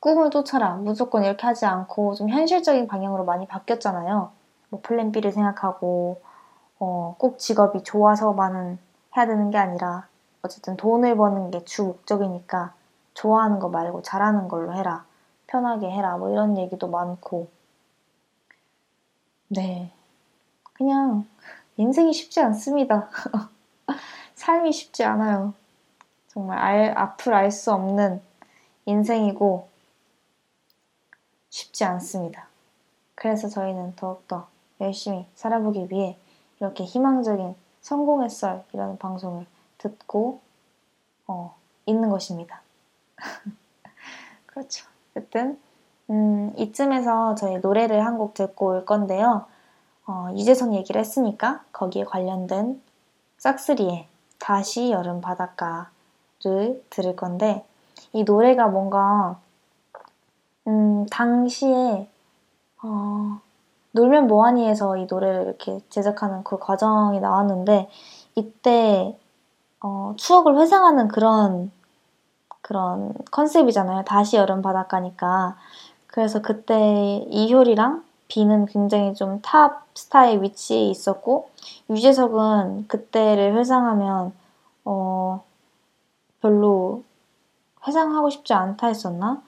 꿈을 쫓아라. 무조건 이렇게 하지 않고 좀 현실적인 방향으로 많이 바뀌었잖아요. 뭐 플랜 B를 생각하고 어, 꼭 직업이 좋아서만은 해야 되는 게 아니라 어쨌든 돈을 버는 게 주 목적이니까 좋아하는 거 말고 잘하는 걸로 해라. 편하게 해라. 뭐 이런 얘기도 많고. 네. 그냥 인생이 쉽지 않습니다. 삶이 쉽지 않아요. 정말 알, 앞을 알 수 없는 인생이고 쉽지 않습니다. 그래서 저희는 더욱더 열심히 살아보기 위해 이렇게 희망적인 성공의 썰이라는 방송을 듣고 어, 있는 것입니다. 그렇죠. 어쨌든 음, 이쯤에서 저희 노래를 한 곡 듣고 올 건데요. 어, 유재석 얘기를 했으니까 거기에 관련된 싹스리의 다시 여름 바닷가를 들을 건데 이 노래가 뭔가 음, 당시에 어, 놀면 뭐하니에서 이 노래를 이렇게 제작하는 그 과정이 나왔는데 이때 어, 추억을 회상하는 그런 그런 컨셉이잖아요. 다시 여름 바닷가니까. 그래서 그때 이효리랑 비는 굉장히 좀 탑 스타의 위치에 있었고 유재석은 그때를 회상하면 어 별로 회상하고 싶지 않다 했었나?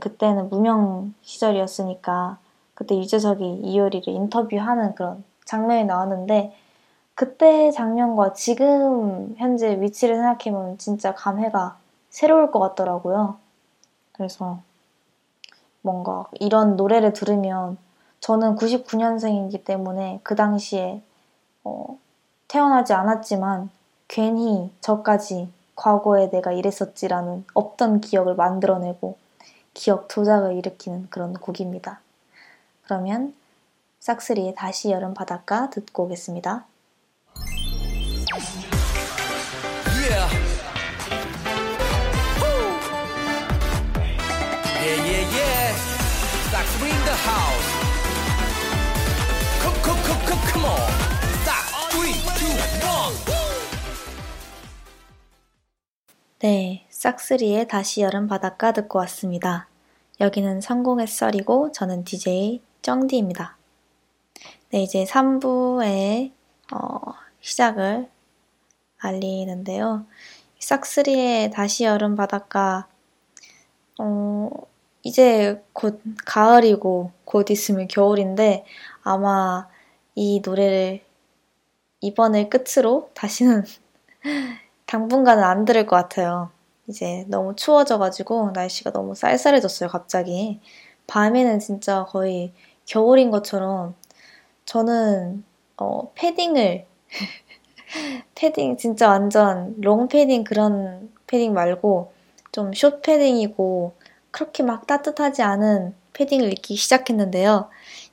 그때는 무명 시절이었으니까 그때 유재석이 이효리를 인터뷰하는 그런 장면이 나왔는데 그때 장면과 지금 현재 위치를 생각해보면 진짜 감회가 새로울 것 같더라고요. 그래서 뭔가 이런 노래를 들으면 저는 99년생이기 때문에 그 당시에 어, 태어나지 않았지만 괜히 저까지 과거에 내가 이랬었지라는 없던 기억을 만들어내고 기억 조작을 일으키는 그런 곡입니다. 그러면 싹스리의 다시 여름 바닷가 듣고 오겠습니다. Yeah. Yeah, yeah, yeah. In the house. Come, come, come, come, come on. 네, 싹스리의 다시 여름 바닷가 듣고 왔습니다. 여기는 성공의 썰이고 저는 DJ 정디입니다. 네, 이제 3부의 어, 시작을 알리는데요. 싹스리의 다시 여름 바닷가 어, 이제 곧 가을이고 곧 있으면 겨울인데 아마 이 노래를 이번을 끝으로 다시는 당분간은 안 들을 것 같아요. 이제 너무 추워져가지고 날씨가 너무 쌀쌀해졌어요, 갑자기. 밤에는 진짜 거의 겨울인 것처럼 저는 어, 패딩을 패딩 진짜 완전 롱 패딩 그런 패딩 말고 좀 숏 패딩이고 그렇게 막 따뜻하지 않은 패딩을 입기 시작했는데요.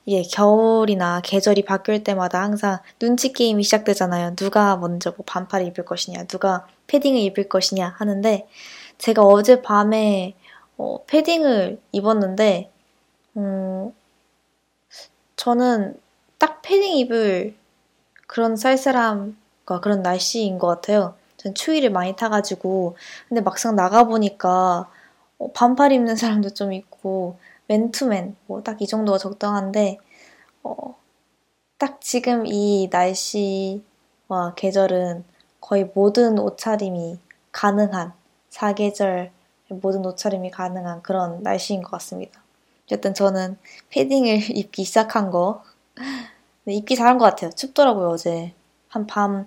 이게 겨울이나 계절이 바뀔 때마다 항상 눈치 게임이 시작되잖아요. 누가 먼저 뭐 반팔을 입을 것이냐, 누가 패딩을 입을 것이냐 하는데 제가 어제 밤에 어, 패딩을 입었는데 음, 저는 딱 패딩 입을 그런 쌀쌀함과 그런 날씨인 것 같아요. 전 추위를 많이 타가지고 근데 막상 나가보니까 어, 반팔 입는 사람도 좀 있고 맨투맨 뭐 딱 이 정도가 적당한데 어, 딱 지금 이 날씨와 계절은 거의 모든 옷차림이 가능한 사계절 모든 옷차림이 가능한 그런 날씨인 것 같습니다. 어쨌든 저는 패딩을 입기 시작한 거 네, 입기 잘한 것 같아요. 춥더라고요 어제 한 밤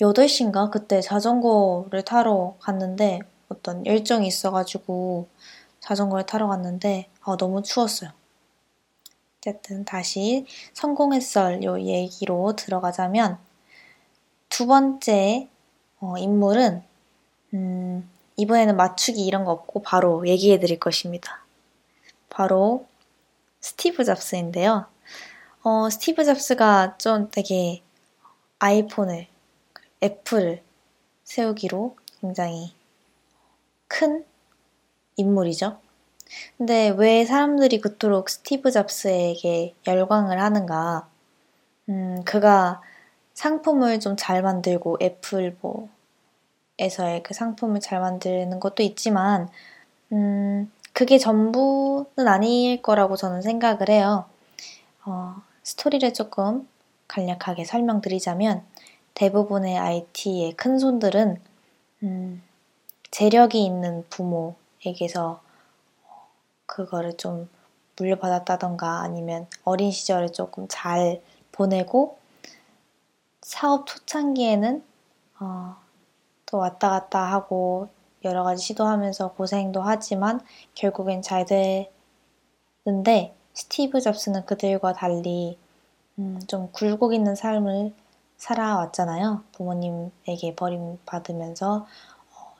8시인가 그때 자전거를 타러 갔는데 어떤 일정이 있어가지고 자전거를 타러 갔는데 아, 너무 추웠어요. 어쨌든 다시 성공했설 요 얘기로 들어가자면 두 번째 어, 인물은 음, 이번에는 맞추기 이런 거 없고 바로 얘기해 드릴 것입니다. 바로 스티브 잡스인데요. 어, 스티브 잡스가 좀 되게 아이폰을, 애플을 세우기로 굉장히 큰 인물이죠. 근데 왜 사람들이 그토록 스티브 잡스에게 열광을 하는가? 음, 그가 상품을 좀 잘 만들고 애플 뭐 에서의 그 상품을 잘 만드는 것도 있지만 음, 그게 전부는 아닐 거라고 저는 생각을 해요. 어, 스토리를 조금 간략하게 설명드리자면 대부분의 IT의 큰 손들은 음, 재력이 있는 부모에게서 그거를 좀 물려받았다던가 아니면 어린 시절을 조금 잘 보내고 사업 초창기에는 어, 또 왔다 갔다 하고 여러 가지 시도하면서 고생도 하지만 결국엔 잘 되는데 스티브 잡스는 그들과 달리 음, 좀 굴곡 있는 삶을 살아왔잖아요. 부모님에게 버림받으면서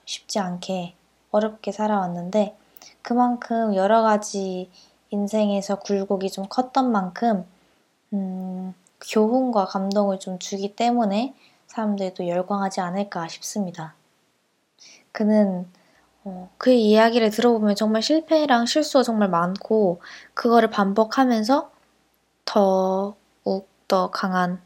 쉽지 않게 어렵게 살아왔는데 그만큼 여러 가지 인생에서 굴곡이 좀 컸던 만큼 음, 교훈과 감동을 좀 주기 때문에 사람들도 열광하지 않을까 싶습니다. 그는 어, 그의 이야기를 들어보면 정말 실패랑 실수가 정말 많고 그거를 반복하면서 더욱 더 강한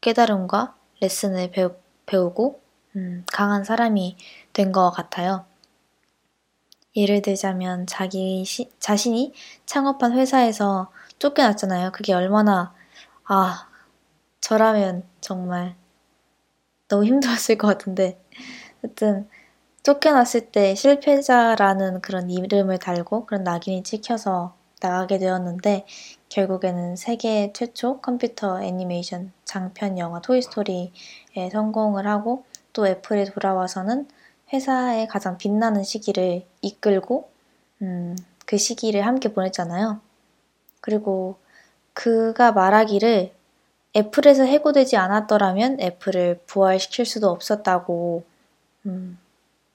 깨달음과 레슨을 배우, 배우고 음, 강한 사람이 된 것 같아요. 예를 들자면 자기 시, 자신이 창업한 회사에서 쫓겨났잖아요. 그게 얼마나 아 저라면 정말 너무 힘들었을 것 같은데 하여튼 쫓겨났을 때 실패자라는 그런 이름을 달고 그런 낙인이 찍혀서 나가게 되었는데 결국에는 세계 최초 컴퓨터 애니메이션 장편 영화 토이스토리에 성공을 하고 또 애플에 돌아와서는 회사의 가장 빛나는 시기를 이끌고 음, 그 시기를 함께 보냈잖아요. 그리고 그가 말하기를 애플에서 해고되지 않았더라면 애플을 부활시킬 수도 없었다고 음,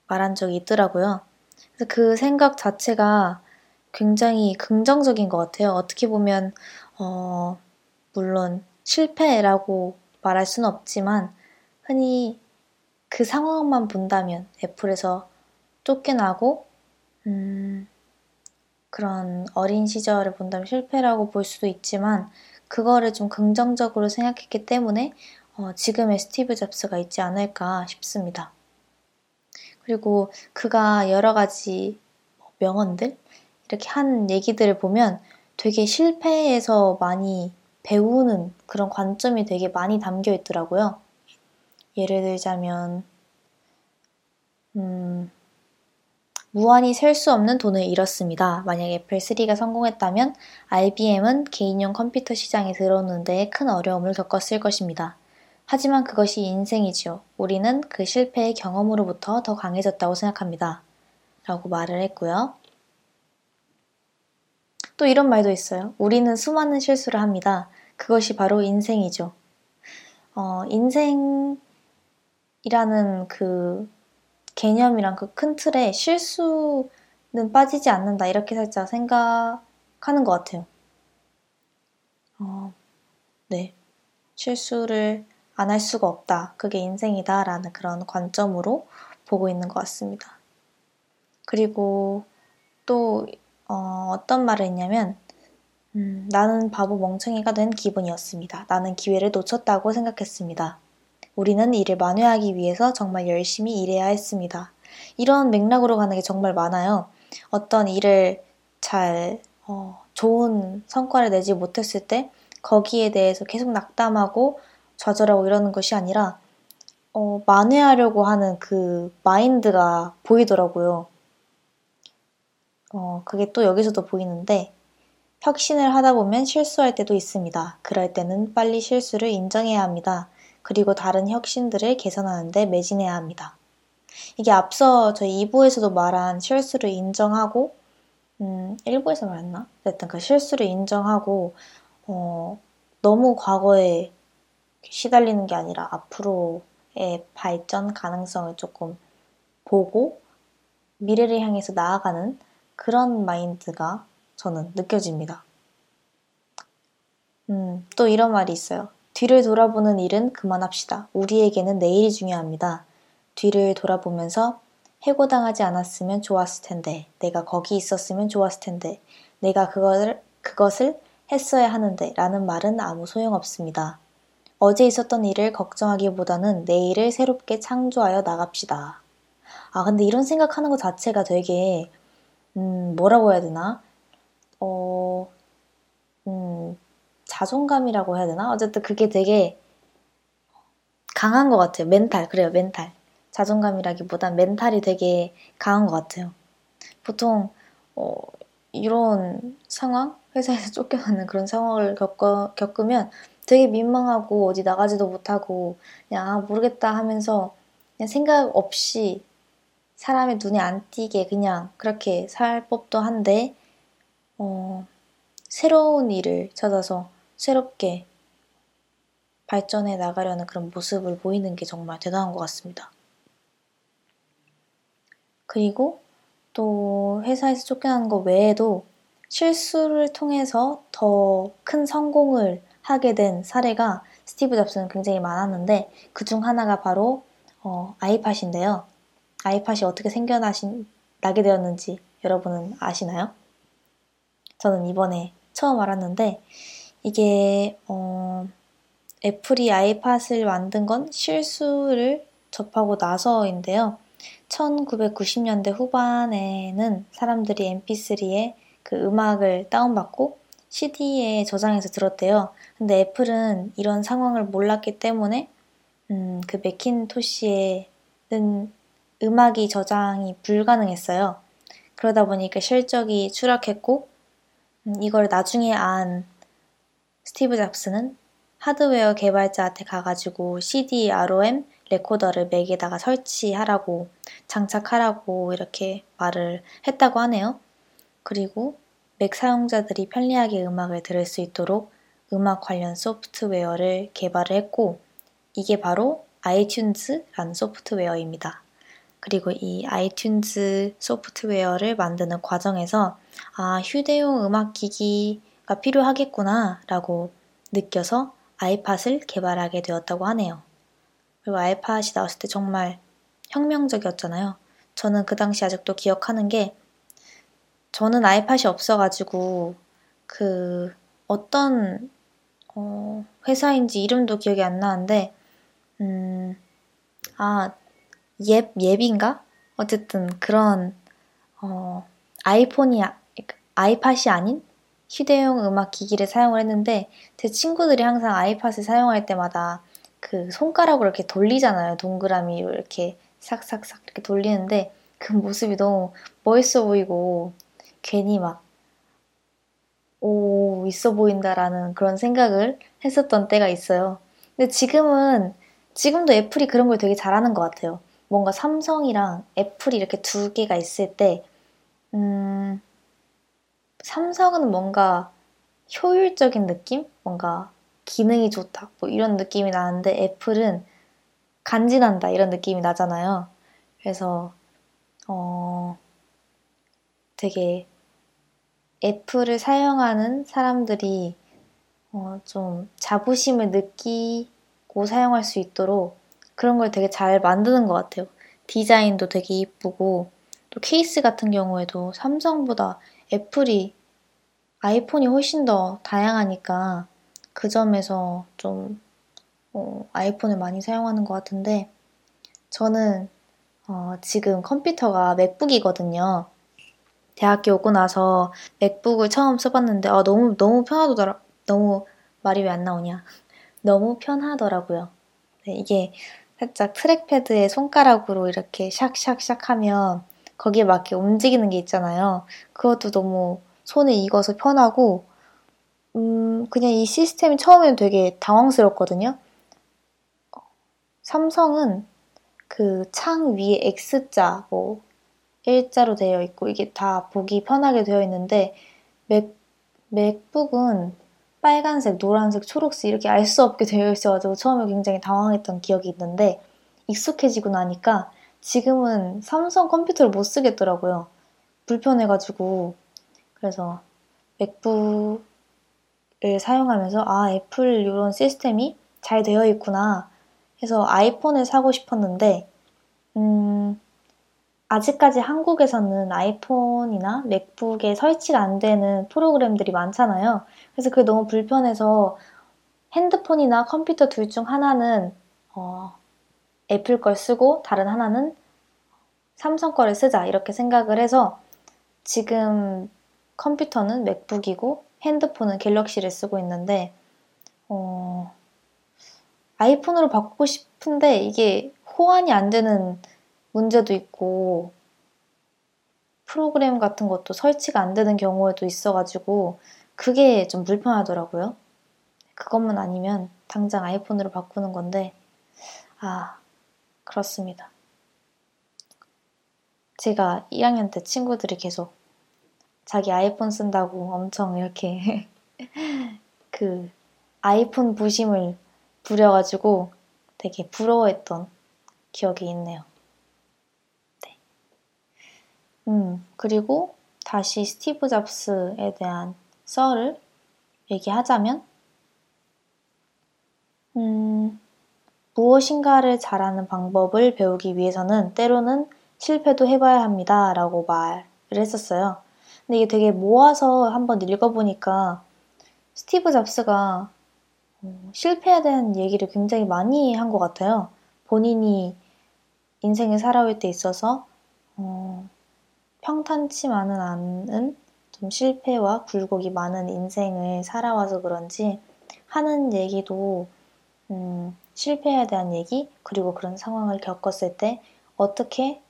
말한 적이 있더라고요. 그래서 그 생각 자체가 굉장히 긍정적인 것 같아요. 어떻게 보면 어, 물론 실패라고 말할 수는 없지만 흔히 그 상황만 본다면 애플에서 쫓겨나고 음, 그런 어린 시절을 본다면 실패라고 볼 수도 있지만 그거를 좀 긍정적으로 생각했기 때문에 어, 지금의 스티브 잡스가 있지 않을까 싶습니다. 그리고 그가 여러 가지 명언들 이렇게 한 얘기들을 보면 되게 실패에서 많이 배우는 그런 관점이 되게 많이 담겨 있더라고요. 예를 들자면, 음, 무한히 셀 수 없는 돈을 잃었습니다. 만약 애플3가 성공했다면 IBM은 개인용 컴퓨터 시장에 들어오는데 큰 어려움을 겪었을 것입니다. 하지만 그것이 인생이지요. 우리는 그 실패의 경험으로부터 더 강해졌다고 생각합니다. 라고 말을 했고요. 또 이런 말도 있어요. 우리는 수많은 실수를 합니다. 그것이 바로 인생이죠. 어, 인생 이라는 그 개념이랑 그 큰 틀에 실수는 빠지지 않는다 이렇게 살짝 생각하는 것 같아요. 어, 네. 실수를 안 할 수가 없다. 그게 인생이다. 라는 그런 관점으로 보고 있는 것 같습니다. 그리고 또, 어, 떤 말을 했냐면, 음, 나는 바보 멍청이가 된 기분이었습니다. 나는 기회를 놓쳤다고 생각했습니다. 우리는 이를 만회하기 위해서 정말 열심히 일해야 했습니다. 이런 맥락으로 가는 게 정말 많아요. 어떤 일을 잘, 어, 좋은 성과를 내지 못했을 때 거기에 대해서 계속 낙담하고 좌절하고 이러는 것이 아니라 어, 만회하려고 하는 그 마인드가 보이더라고요. 어, 그게 또 여기서도 보이는데 혁신을 하다 보면 실수할 때도 있습니다. 그럴 때는 빨리 실수를 인정해야 합니다. 그리고 다른 혁신들을 개선하는데 매진해야 합니다. 이게 앞서 저희 2부에서도 말한 실수를 인정하고, 음, 1부에서 말했나? 어쨌든 그 실수를 인정하고, 어, 너무 과거에 시달리는 게 아니라 앞으로의 발전 가능성을 조금 보고 미래를 향해서 나아가는 그런 마인드가 저는 느껴집니다. 음, 또 이런 말이 있어요. 뒤를 돌아보는 일은 그만합시다. 우리에게는 내일이 중요합니다. 뒤를 돌아보면서 해고당하지 않았으면 좋았을 텐데, 내가 거기 있었으면 좋았을 텐데, 내가 그것을, 그것을 했어야 하는데, 라는 말은 아무 소용없습니다. 어제 있었던 일을 걱정하기보다는 내일을 새롭게 창조하여 나갑시다. 아, 근데 이런 생각하는 것 자체가 되게, 음, 뭐라고 해야 되나? 어, 음, 자존감이라고 해야 되나? 어쨌든 그게 되게 강한 것 같아요. 멘탈. 그래요, 멘탈. 자존감이라기보단 멘탈이 되게 강한 것 같아요. 보통, 어, 이런 상황? 회사에서 쫓겨나는 그런 상황을 겪어, 겪으면 되게 민망하고 어디 나가지도 못하고 그냥 아, 모르겠다 하면서 그냥 생각 없이 사람의 눈에 안 띄게 그냥 그렇게 살 법도 한데 어, 새로운 일을 찾아서 새롭게 발전해 나가려는 그런 모습을 보이는 게 정말 대단한 것 같습니다. 그리고 또 회사에서 쫓겨나는 것 외에도 실수를 통해서 더 큰 성공을 하게 된 사례가 스티브 잡스는 굉장히 많았는데 그 중 하나가 바로 어, 아이팟인데요. 아이팟이 어떻게 생겨나게 되었는지 여러분은 아시나요? 저는 이번에 처음 알았는데 이게 어, 애플이 아이팟을 만든 건 실수를 접하고 나서인데요. 1990년대 후반에는 사람들이 mp3에 그 음악을 다운받고 CD에 저장해서 들었대요. 근데 애플은 이런 상황을 몰랐기 때문에 음, 그 맥킨토시에는 음악이 저장이 불가능했어요. 그러다 보니까 실적이 추락했고 음, 이걸 나중에 안 스티브 잡스는 하드웨어 개발자한테 가가지고 CD-ROM 레코더를 맥에다가 설치하라고, 장착하라고 이렇게 말을 했다고 하네요. 그리고 맥 사용자들이 편리하게 음악을 들을 수 있도록 음악 관련 소프트웨어를 개발을 했고, 이게 바로 아이튠즈라는 소프트웨어입니다. 그리고 이 아이튠즈 소프트웨어를 만드는 과정에서 아, 휴대용 음악 기기가 필요하겠구나 라고 느껴서 아이팟을 개발하게 되었다고 하네요. 그리고 아이팟이 나왔을 때 정말 혁명적이었잖아요. 저는 그 당시 아직도 기억하는 게 저는 아이팟이 없어가지고 그 어떤 어, 회사인지 이름도 기억이 안 나는데 음, 아 예, 옙인가? 어쨌든 그런 어, 아이폰이 아, 아이팟이 아닌 휴대용 음악 기기를 사용을 했는데 제 친구들이 항상 아이팟을 사용할 때마다 그 손가락으로 이렇게 돌리잖아요. 동그라미로 이렇게 싹싹싹 이렇게 돌리는데 그 모습이 너무 멋있어 보이고 괜히 막 오, 있어 보인다라는 그런 생각을 했었던 때가 있어요. 근데 지금은, 지금도 애플이 그런 걸 되게 잘하는 것 같아요. 뭔가 삼성이랑 애플이 이렇게 두 개가 있을 때, 음, 삼성은 뭔가 효율적인 느낌? 뭔가 기능이 좋다. 뭐 이런 느낌이 나는데 애플은 간지난다. 이런 느낌이 나잖아요. 그래서, 어, 되게 애플을 사용하는 사람들이 어, 좀 자부심을 느끼고 사용할 수 있도록 그런 걸 되게 잘 만드는 것 같아요. 디자인도 되게 이쁘고 또 케이스 같은 경우에도 삼성보다 애플이 아이폰이 훨씬 더 다양하니까 그 점에서 좀 어, 아이폰을 많이 사용하는 것 같은데 저는 어, 지금 컴퓨터가 맥북이거든요. 대학교 오고 나서 맥북을 처음 써봤는데 아, 너무 너무 편하더라. 너무 말이 왜 안 나오냐? 너무 편하더라고요. 네, 이게 살짝 트랙패드에 손가락으로 이렇게 샥샥샥 하면 거기에 맞게 움직이는 게 있잖아요. 그것도 너무 손에 익어서 편하고, 음, 그냥 이 시스템이 처음에는 되게 당황스럽거든요. 삼성은 그 창 위에 X자, 뭐, 일자로 되어 있고, 이게 다 보기 편하게 되어 있는데, 맥, 맥북은 빨간색, 노란색, 초록색 이렇게 알 수 없게 되어 있어가지고 처음에 굉장히 당황했던 기억이 있는데, 익숙해지고 나니까 지금은 삼성 컴퓨터를 못 쓰겠더라고요. 불편해가지고. 그래서 맥북을 사용하면서 아, 애플 이런 시스템이 잘 되어 있구나 해서 아이폰을 사고 싶었는데, 음, 아직까지 한국에서는 아이폰이나 맥북에 설치가 안 되는 프로그램들이 많잖아요. 그래서 그게 너무 불편해서 핸드폰이나 컴퓨터 둘 중 하나는 어, 애플 걸 쓰고 다른 하나는 삼성 거를 쓰자 이렇게 생각을 해서 지금 컴퓨터는 맥북이고 핸드폰은 갤럭시를 쓰고 있는데 어, 아이폰으로 바꾸고 싶은데 이게 호환이 안 되는 문제도 있고 프로그램 같은 것도 설치가 안 되는 경우에도 있어가지고 그게 좀 불편하더라고요. 그것만 아니면 당장 아이폰으로 바꾸는 건데 아 그렇습니다. 제가 2학년 때 친구들이 계속 자기 아이폰 쓴다고 엄청 이렇게 그 아이폰 부심을 부려가지고 되게 부러워했던 기억이 있네요. 네. 음, 그리고 다시 스티브 잡스에 대한 썰을 얘기하자면, 음, 무엇인가를 잘하는 방법을 배우기 위해서는 때로는 실패도 해봐야 합니다. 라고 말을 했었어요. 근데 이게 되게 모아서 한번 읽어보니까 스티브 잡스가 어, 실패에 대한 얘기를 굉장히 많이 한 것 같아요. 본인이 인생을 살아올 때 있어서 어, 평탄치만은 않은 좀 실패와 굴곡이 많은 인생을 살아와서 그런지 하는 얘기도 음, 실패에 대한 얘기, 그리고 그런 상황을 겪었을 때 어떻게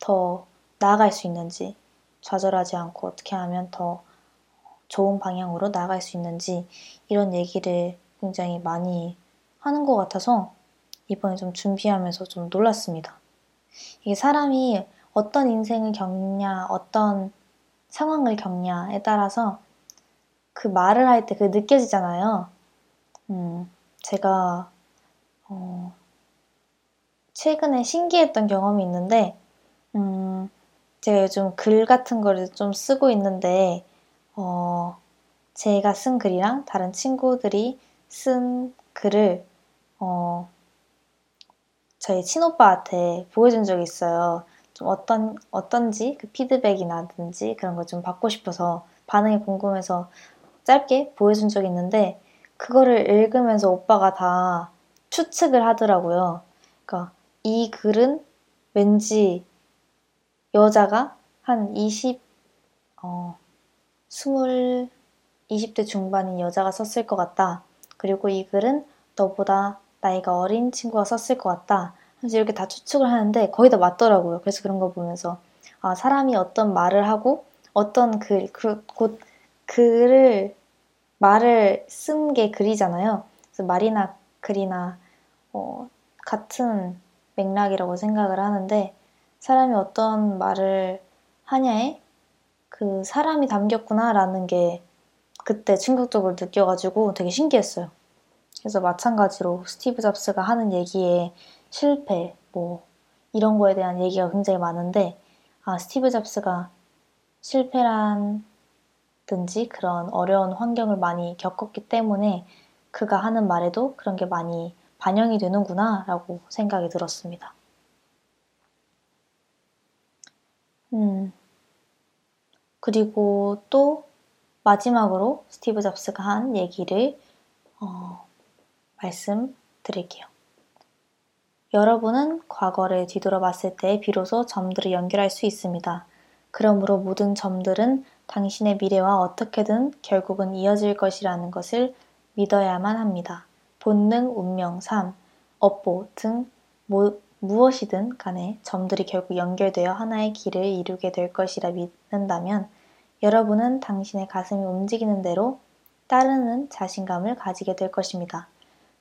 더 나아갈 수 있는지, 좌절하지 않고 어떻게 하면 더 좋은 방향으로 나아갈 수 있는지, 이런 얘기를 굉장히 많이 하는 것 같아서 이번에 좀 준비하면서 좀 놀랐습니다. 이게 사람이 어떤 인생을 겪냐, 어떤 상황을 겪냐에 따라서 그 말을 할 때 그게 느껴지잖아요. 음, 제가 어, 최근에 신기했던 경험이 있는데, 음, 제가 요즘 글 같은 거를 좀 쓰고 있는데, 어, 제가 쓴 글이랑 다른 친구들이 쓴 글을, 어, 저희 친오빠한테 보여준 적이 있어요. 좀 어떤, 어떤지 그 피드백이나든지 그런 걸 좀 받고 싶어서 반응이 궁금해서 짧게 보여준 적이 있는데, 그거를 읽으면서 오빠가 다 추측을 하더라고요. 그러니까 이 글은 왠지 여자가 한 20, 어, 20, 20대 중반인 여자가 썼을 것 같다. 그리고 이 글은 너보다 나이가 어린 친구가 썼을 것 같다. 그래서 이렇게 다 추측을 하는데 거의 다 맞더라고요. 그래서 그런 거 보면서 아, 사람이 어떤 말을 하고 어떤 글, 그, 곧 글을 말을 쓴 게 글이잖아요. 그래서 말이나 글이나 어, 같은 맥락이라고 생각을 하는데 사람이 어떤 말을 하냐에 그 사람이 담겼구나라는 게 그때 충격적으로 느껴가지고 되게 신기했어요. 그래서 마찬가지로 스티브 잡스가 하는 얘기에 실패, 뭐 이런 거에 대한 얘기가 굉장히 많은데 아 스티브 잡스가 실패란 든지 그런 어려운 환경을 많이 겪었기 때문에 그가 하는 말에도 그런 게 많이 반영이 되는구나 라고 생각이 들었습니다. 음, 그리고 또 마지막으로 스티브 잡스가 한 얘기를 어, 말씀드릴게요. 여러분은 과거를 뒤돌아봤을 때 비로소 점들을 연결할 수 있습니다. 그러므로 모든 점들은 당신의 미래와 어떻게든 결국은 이어질 것이라는 것을 믿어야만 합니다. 본능, 운명, 삶, 업보 등 모, 무엇이든 간에 점들이 결국 연결되어 하나의 길을 이루게 될 것이라 믿는다면 여러분은 당신의 가슴이 움직이는 대로 따르는 자신감을 가지게 될 것입니다.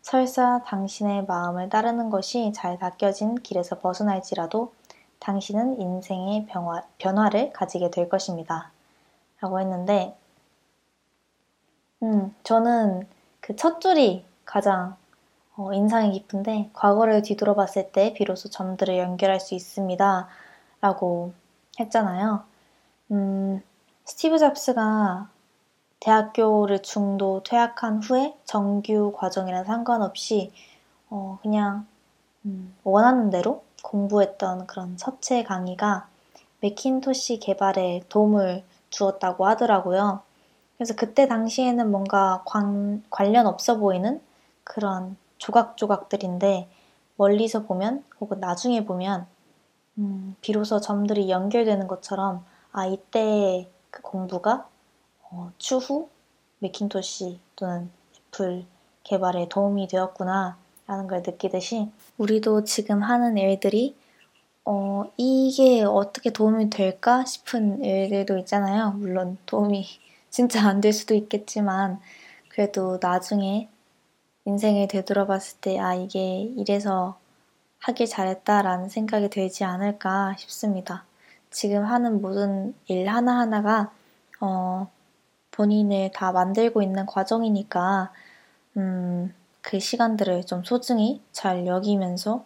설사 당신의 마음을 따르는 것이 잘 닦여진 길에서 벗어날지라도 당신은 인생의 변화, 변화를 가지게 될 것입니다. 라고 했는데, 음, 저는 그 첫 줄이 가장 어, 인상이 깊은데, 과거를 뒤돌아봤을 때 비로소 점들을 연결할 수 있습니다. 라고 했잖아요. 음, 스티브 잡스가 대학교를 중도 퇴학한 후에 정규 과정이랑 상관없이 어, 그냥 음, 원하는 대로 공부했던 그런 서체 강의가 맥킨토시 개발에 도움을 주었다고 하더라고요. 그래서 그때 당시에는 뭔가 관, 관련 없어 보이는 그런 조각조각들인데 멀리서 보면 혹은 나중에 보면 음, 비로소 점들이 연결되는 것처럼 아 이때 그 공부가 어, 추후 맥킨토시 또는 애플 개발에 도움이 되었구나 라는 걸 느끼듯이 우리도 지금 하는 일들이 어, 이게 어떻게 도움이 될까 싶은 일들도 있잖아요. 물론 도움이 진짜 안 될 수도 있겠지만 그래도 나중에 인생을 되돌아봤을 때 아, 이게 이래서 하길 잘했다라는 생각이 들지 않을까 싶습니다. 지금 하는 모든 일 하나하나가 어, 본인을 다 만들고 있는 과정이니까 음, 그 시간들을 좀 소중히 잘 여기면서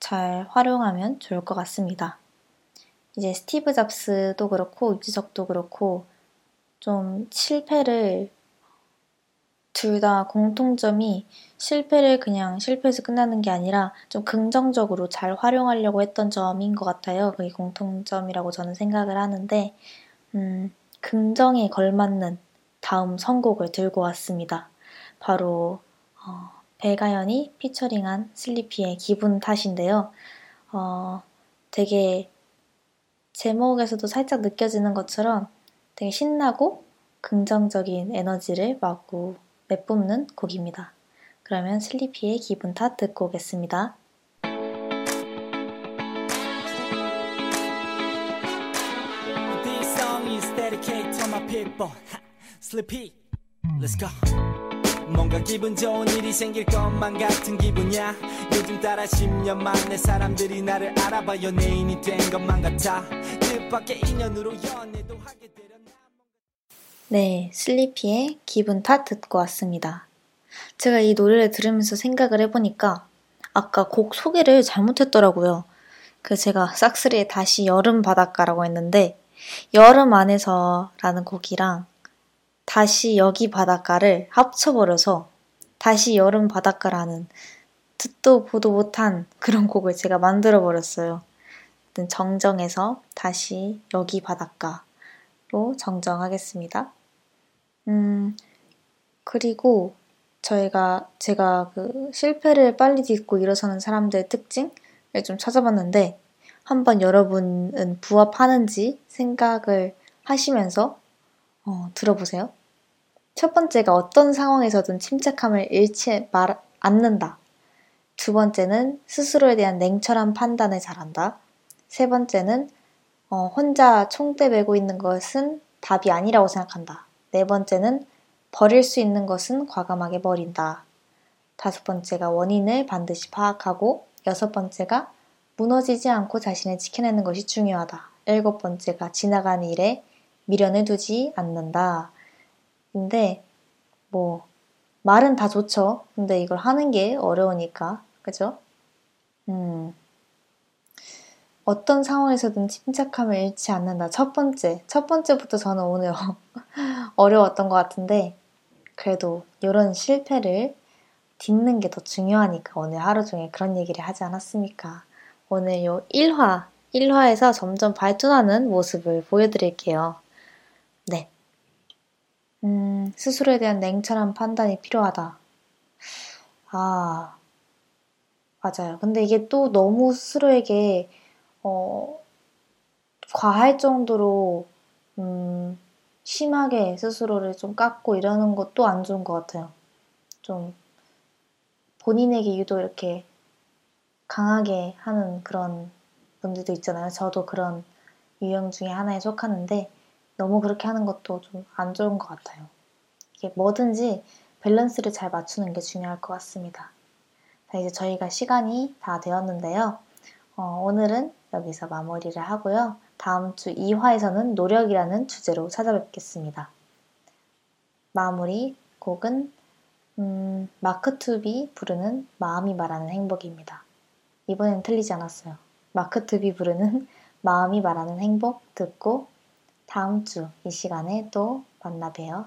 잘 활용하면 좋을 것 같습니다. 이제 스티브 잡스도 그렇고 유지석도 그렇고 좀 실패를 둘다 공통점이 실패를 그냥 실패해서 끝나는 게 아니라 좀 긍정적으로 잘 활용하려고 했던 점인 것 같아요. 그게 공통점이라고 저는 생각을 하는데, 음, 긍정에 걸맞는 다음 선곡을 들고 왔습니다. 바로 어, 배가연이 피처링한 슬리피의 기분 탓인데요. 어, 되게 제목에서도 살짝 느껴지는 것처럼 되게 신나고 긍정적인 에너지를 마구 내뿜는 곡입니다. 그러면 슬리피의 기분 탓 듣고 오겠습니다. People Sleepy Let's 뭔가 기분 좋은 일이 생길 것만 같은 기분이야. 요즘 따라 10년 만에 사람들이 나를 알아봐 연예인이 된 것만 같아. 뜻밖의 인연으로 연애도 하게 되렸나. 네, 슬리피의 기분 탓 듣고 왔습니다. 제가 이 노래를 들으면서 생각을 해보니까 아까 곡 소개를 잘못했더라고요. 그 제가 싹스리에 다시 여름 바닷가라고 했는데 여름 안에서라는 곡이랑 다시 여기 바닷가를 합쳐버려서 다시 여름 바닷가라는 듣도 보도 못한 그런 곡을 제가 만들어 버렸어요. 정정해서 다시 여기 바닷가로 정정하겠습니다. 음, 그리고 저희가, 제가 그 실패를 빨리 딛고 일어서는 사람들의 특징을 좀 찾아봤는데, 한번 여러분은 부합하는지 생각을 하시면서 어, 들어보세요. 첫 번째가 어떤 상황에서든 침착함을 잃지 말, 않는다. 두 번째는 스스로에 대한 냉철한 판단을 잘한다. 세 번째는 어, 혼자 총대 메고 있는 것은 답이 아니라고 생각한다. 네 번째는 버릴 수 있는 것은 과감하게 버린다. 다섯 번째가 원인을 반드시 파악하고 여섯 번째가 무너지지 않고 자신을 지켜내는 것이 중요하다. 일곱 번째가 지나가는 일에 미련을 두지 않는다. 근데 뭐 말은 다 좋죠. 근데 이걸 하는 게 어려우니까. 그죠? 음. 어떤 상황에서든 침착함을 잃지 않는다. 첫 번째. 첫 번째부터 저는 오늘 어려웠던 것 같은데, 그래도 이런 실패를 딛는 게 더 중요하니까 오늘 하루 종일 그런 얘기를 하지 않았습니까? 오늘 요 1화, 1화에서 점점 발전하는 모습을 보여드릴게요. 네. 음, 스스로에 대한 냉철한 판단이 필요하다. 아, 맞아요. 근데 이게 또 너무 스스로에게, 어, 과할 정도로, 음, 심하게 스스로를 좀 깎고 이러는 것도 안 좋은 것 같아요. 좀 본인에게 유독 이렇게 강하게 하는 그런 분들도 있잖아요. 저도 그런 유형 중에 하나에 속하는데 너무 그렇게 하는 것도 좀 안 좋은 것 같아요. 이게 뭐든지 밸런스를 잘 맞추는 게 중요할 것 같습니다. 자, 이제 저희가 시간이 다 되었는데요. 어, 오늘은 여기서 마무리를 하고요. 다음 주 2화에서는 노력이라는 주제로 찾아뵙겠습니다. 마무리 곡은 음, 마크툽이 부르는 마음이 말하는 행복입니다. 이번엔 틀리지 않았어요. 마크툽이 부르는 마음이 말하는 행복 듣고 다음 주 이 시간에 또 만나 봬요.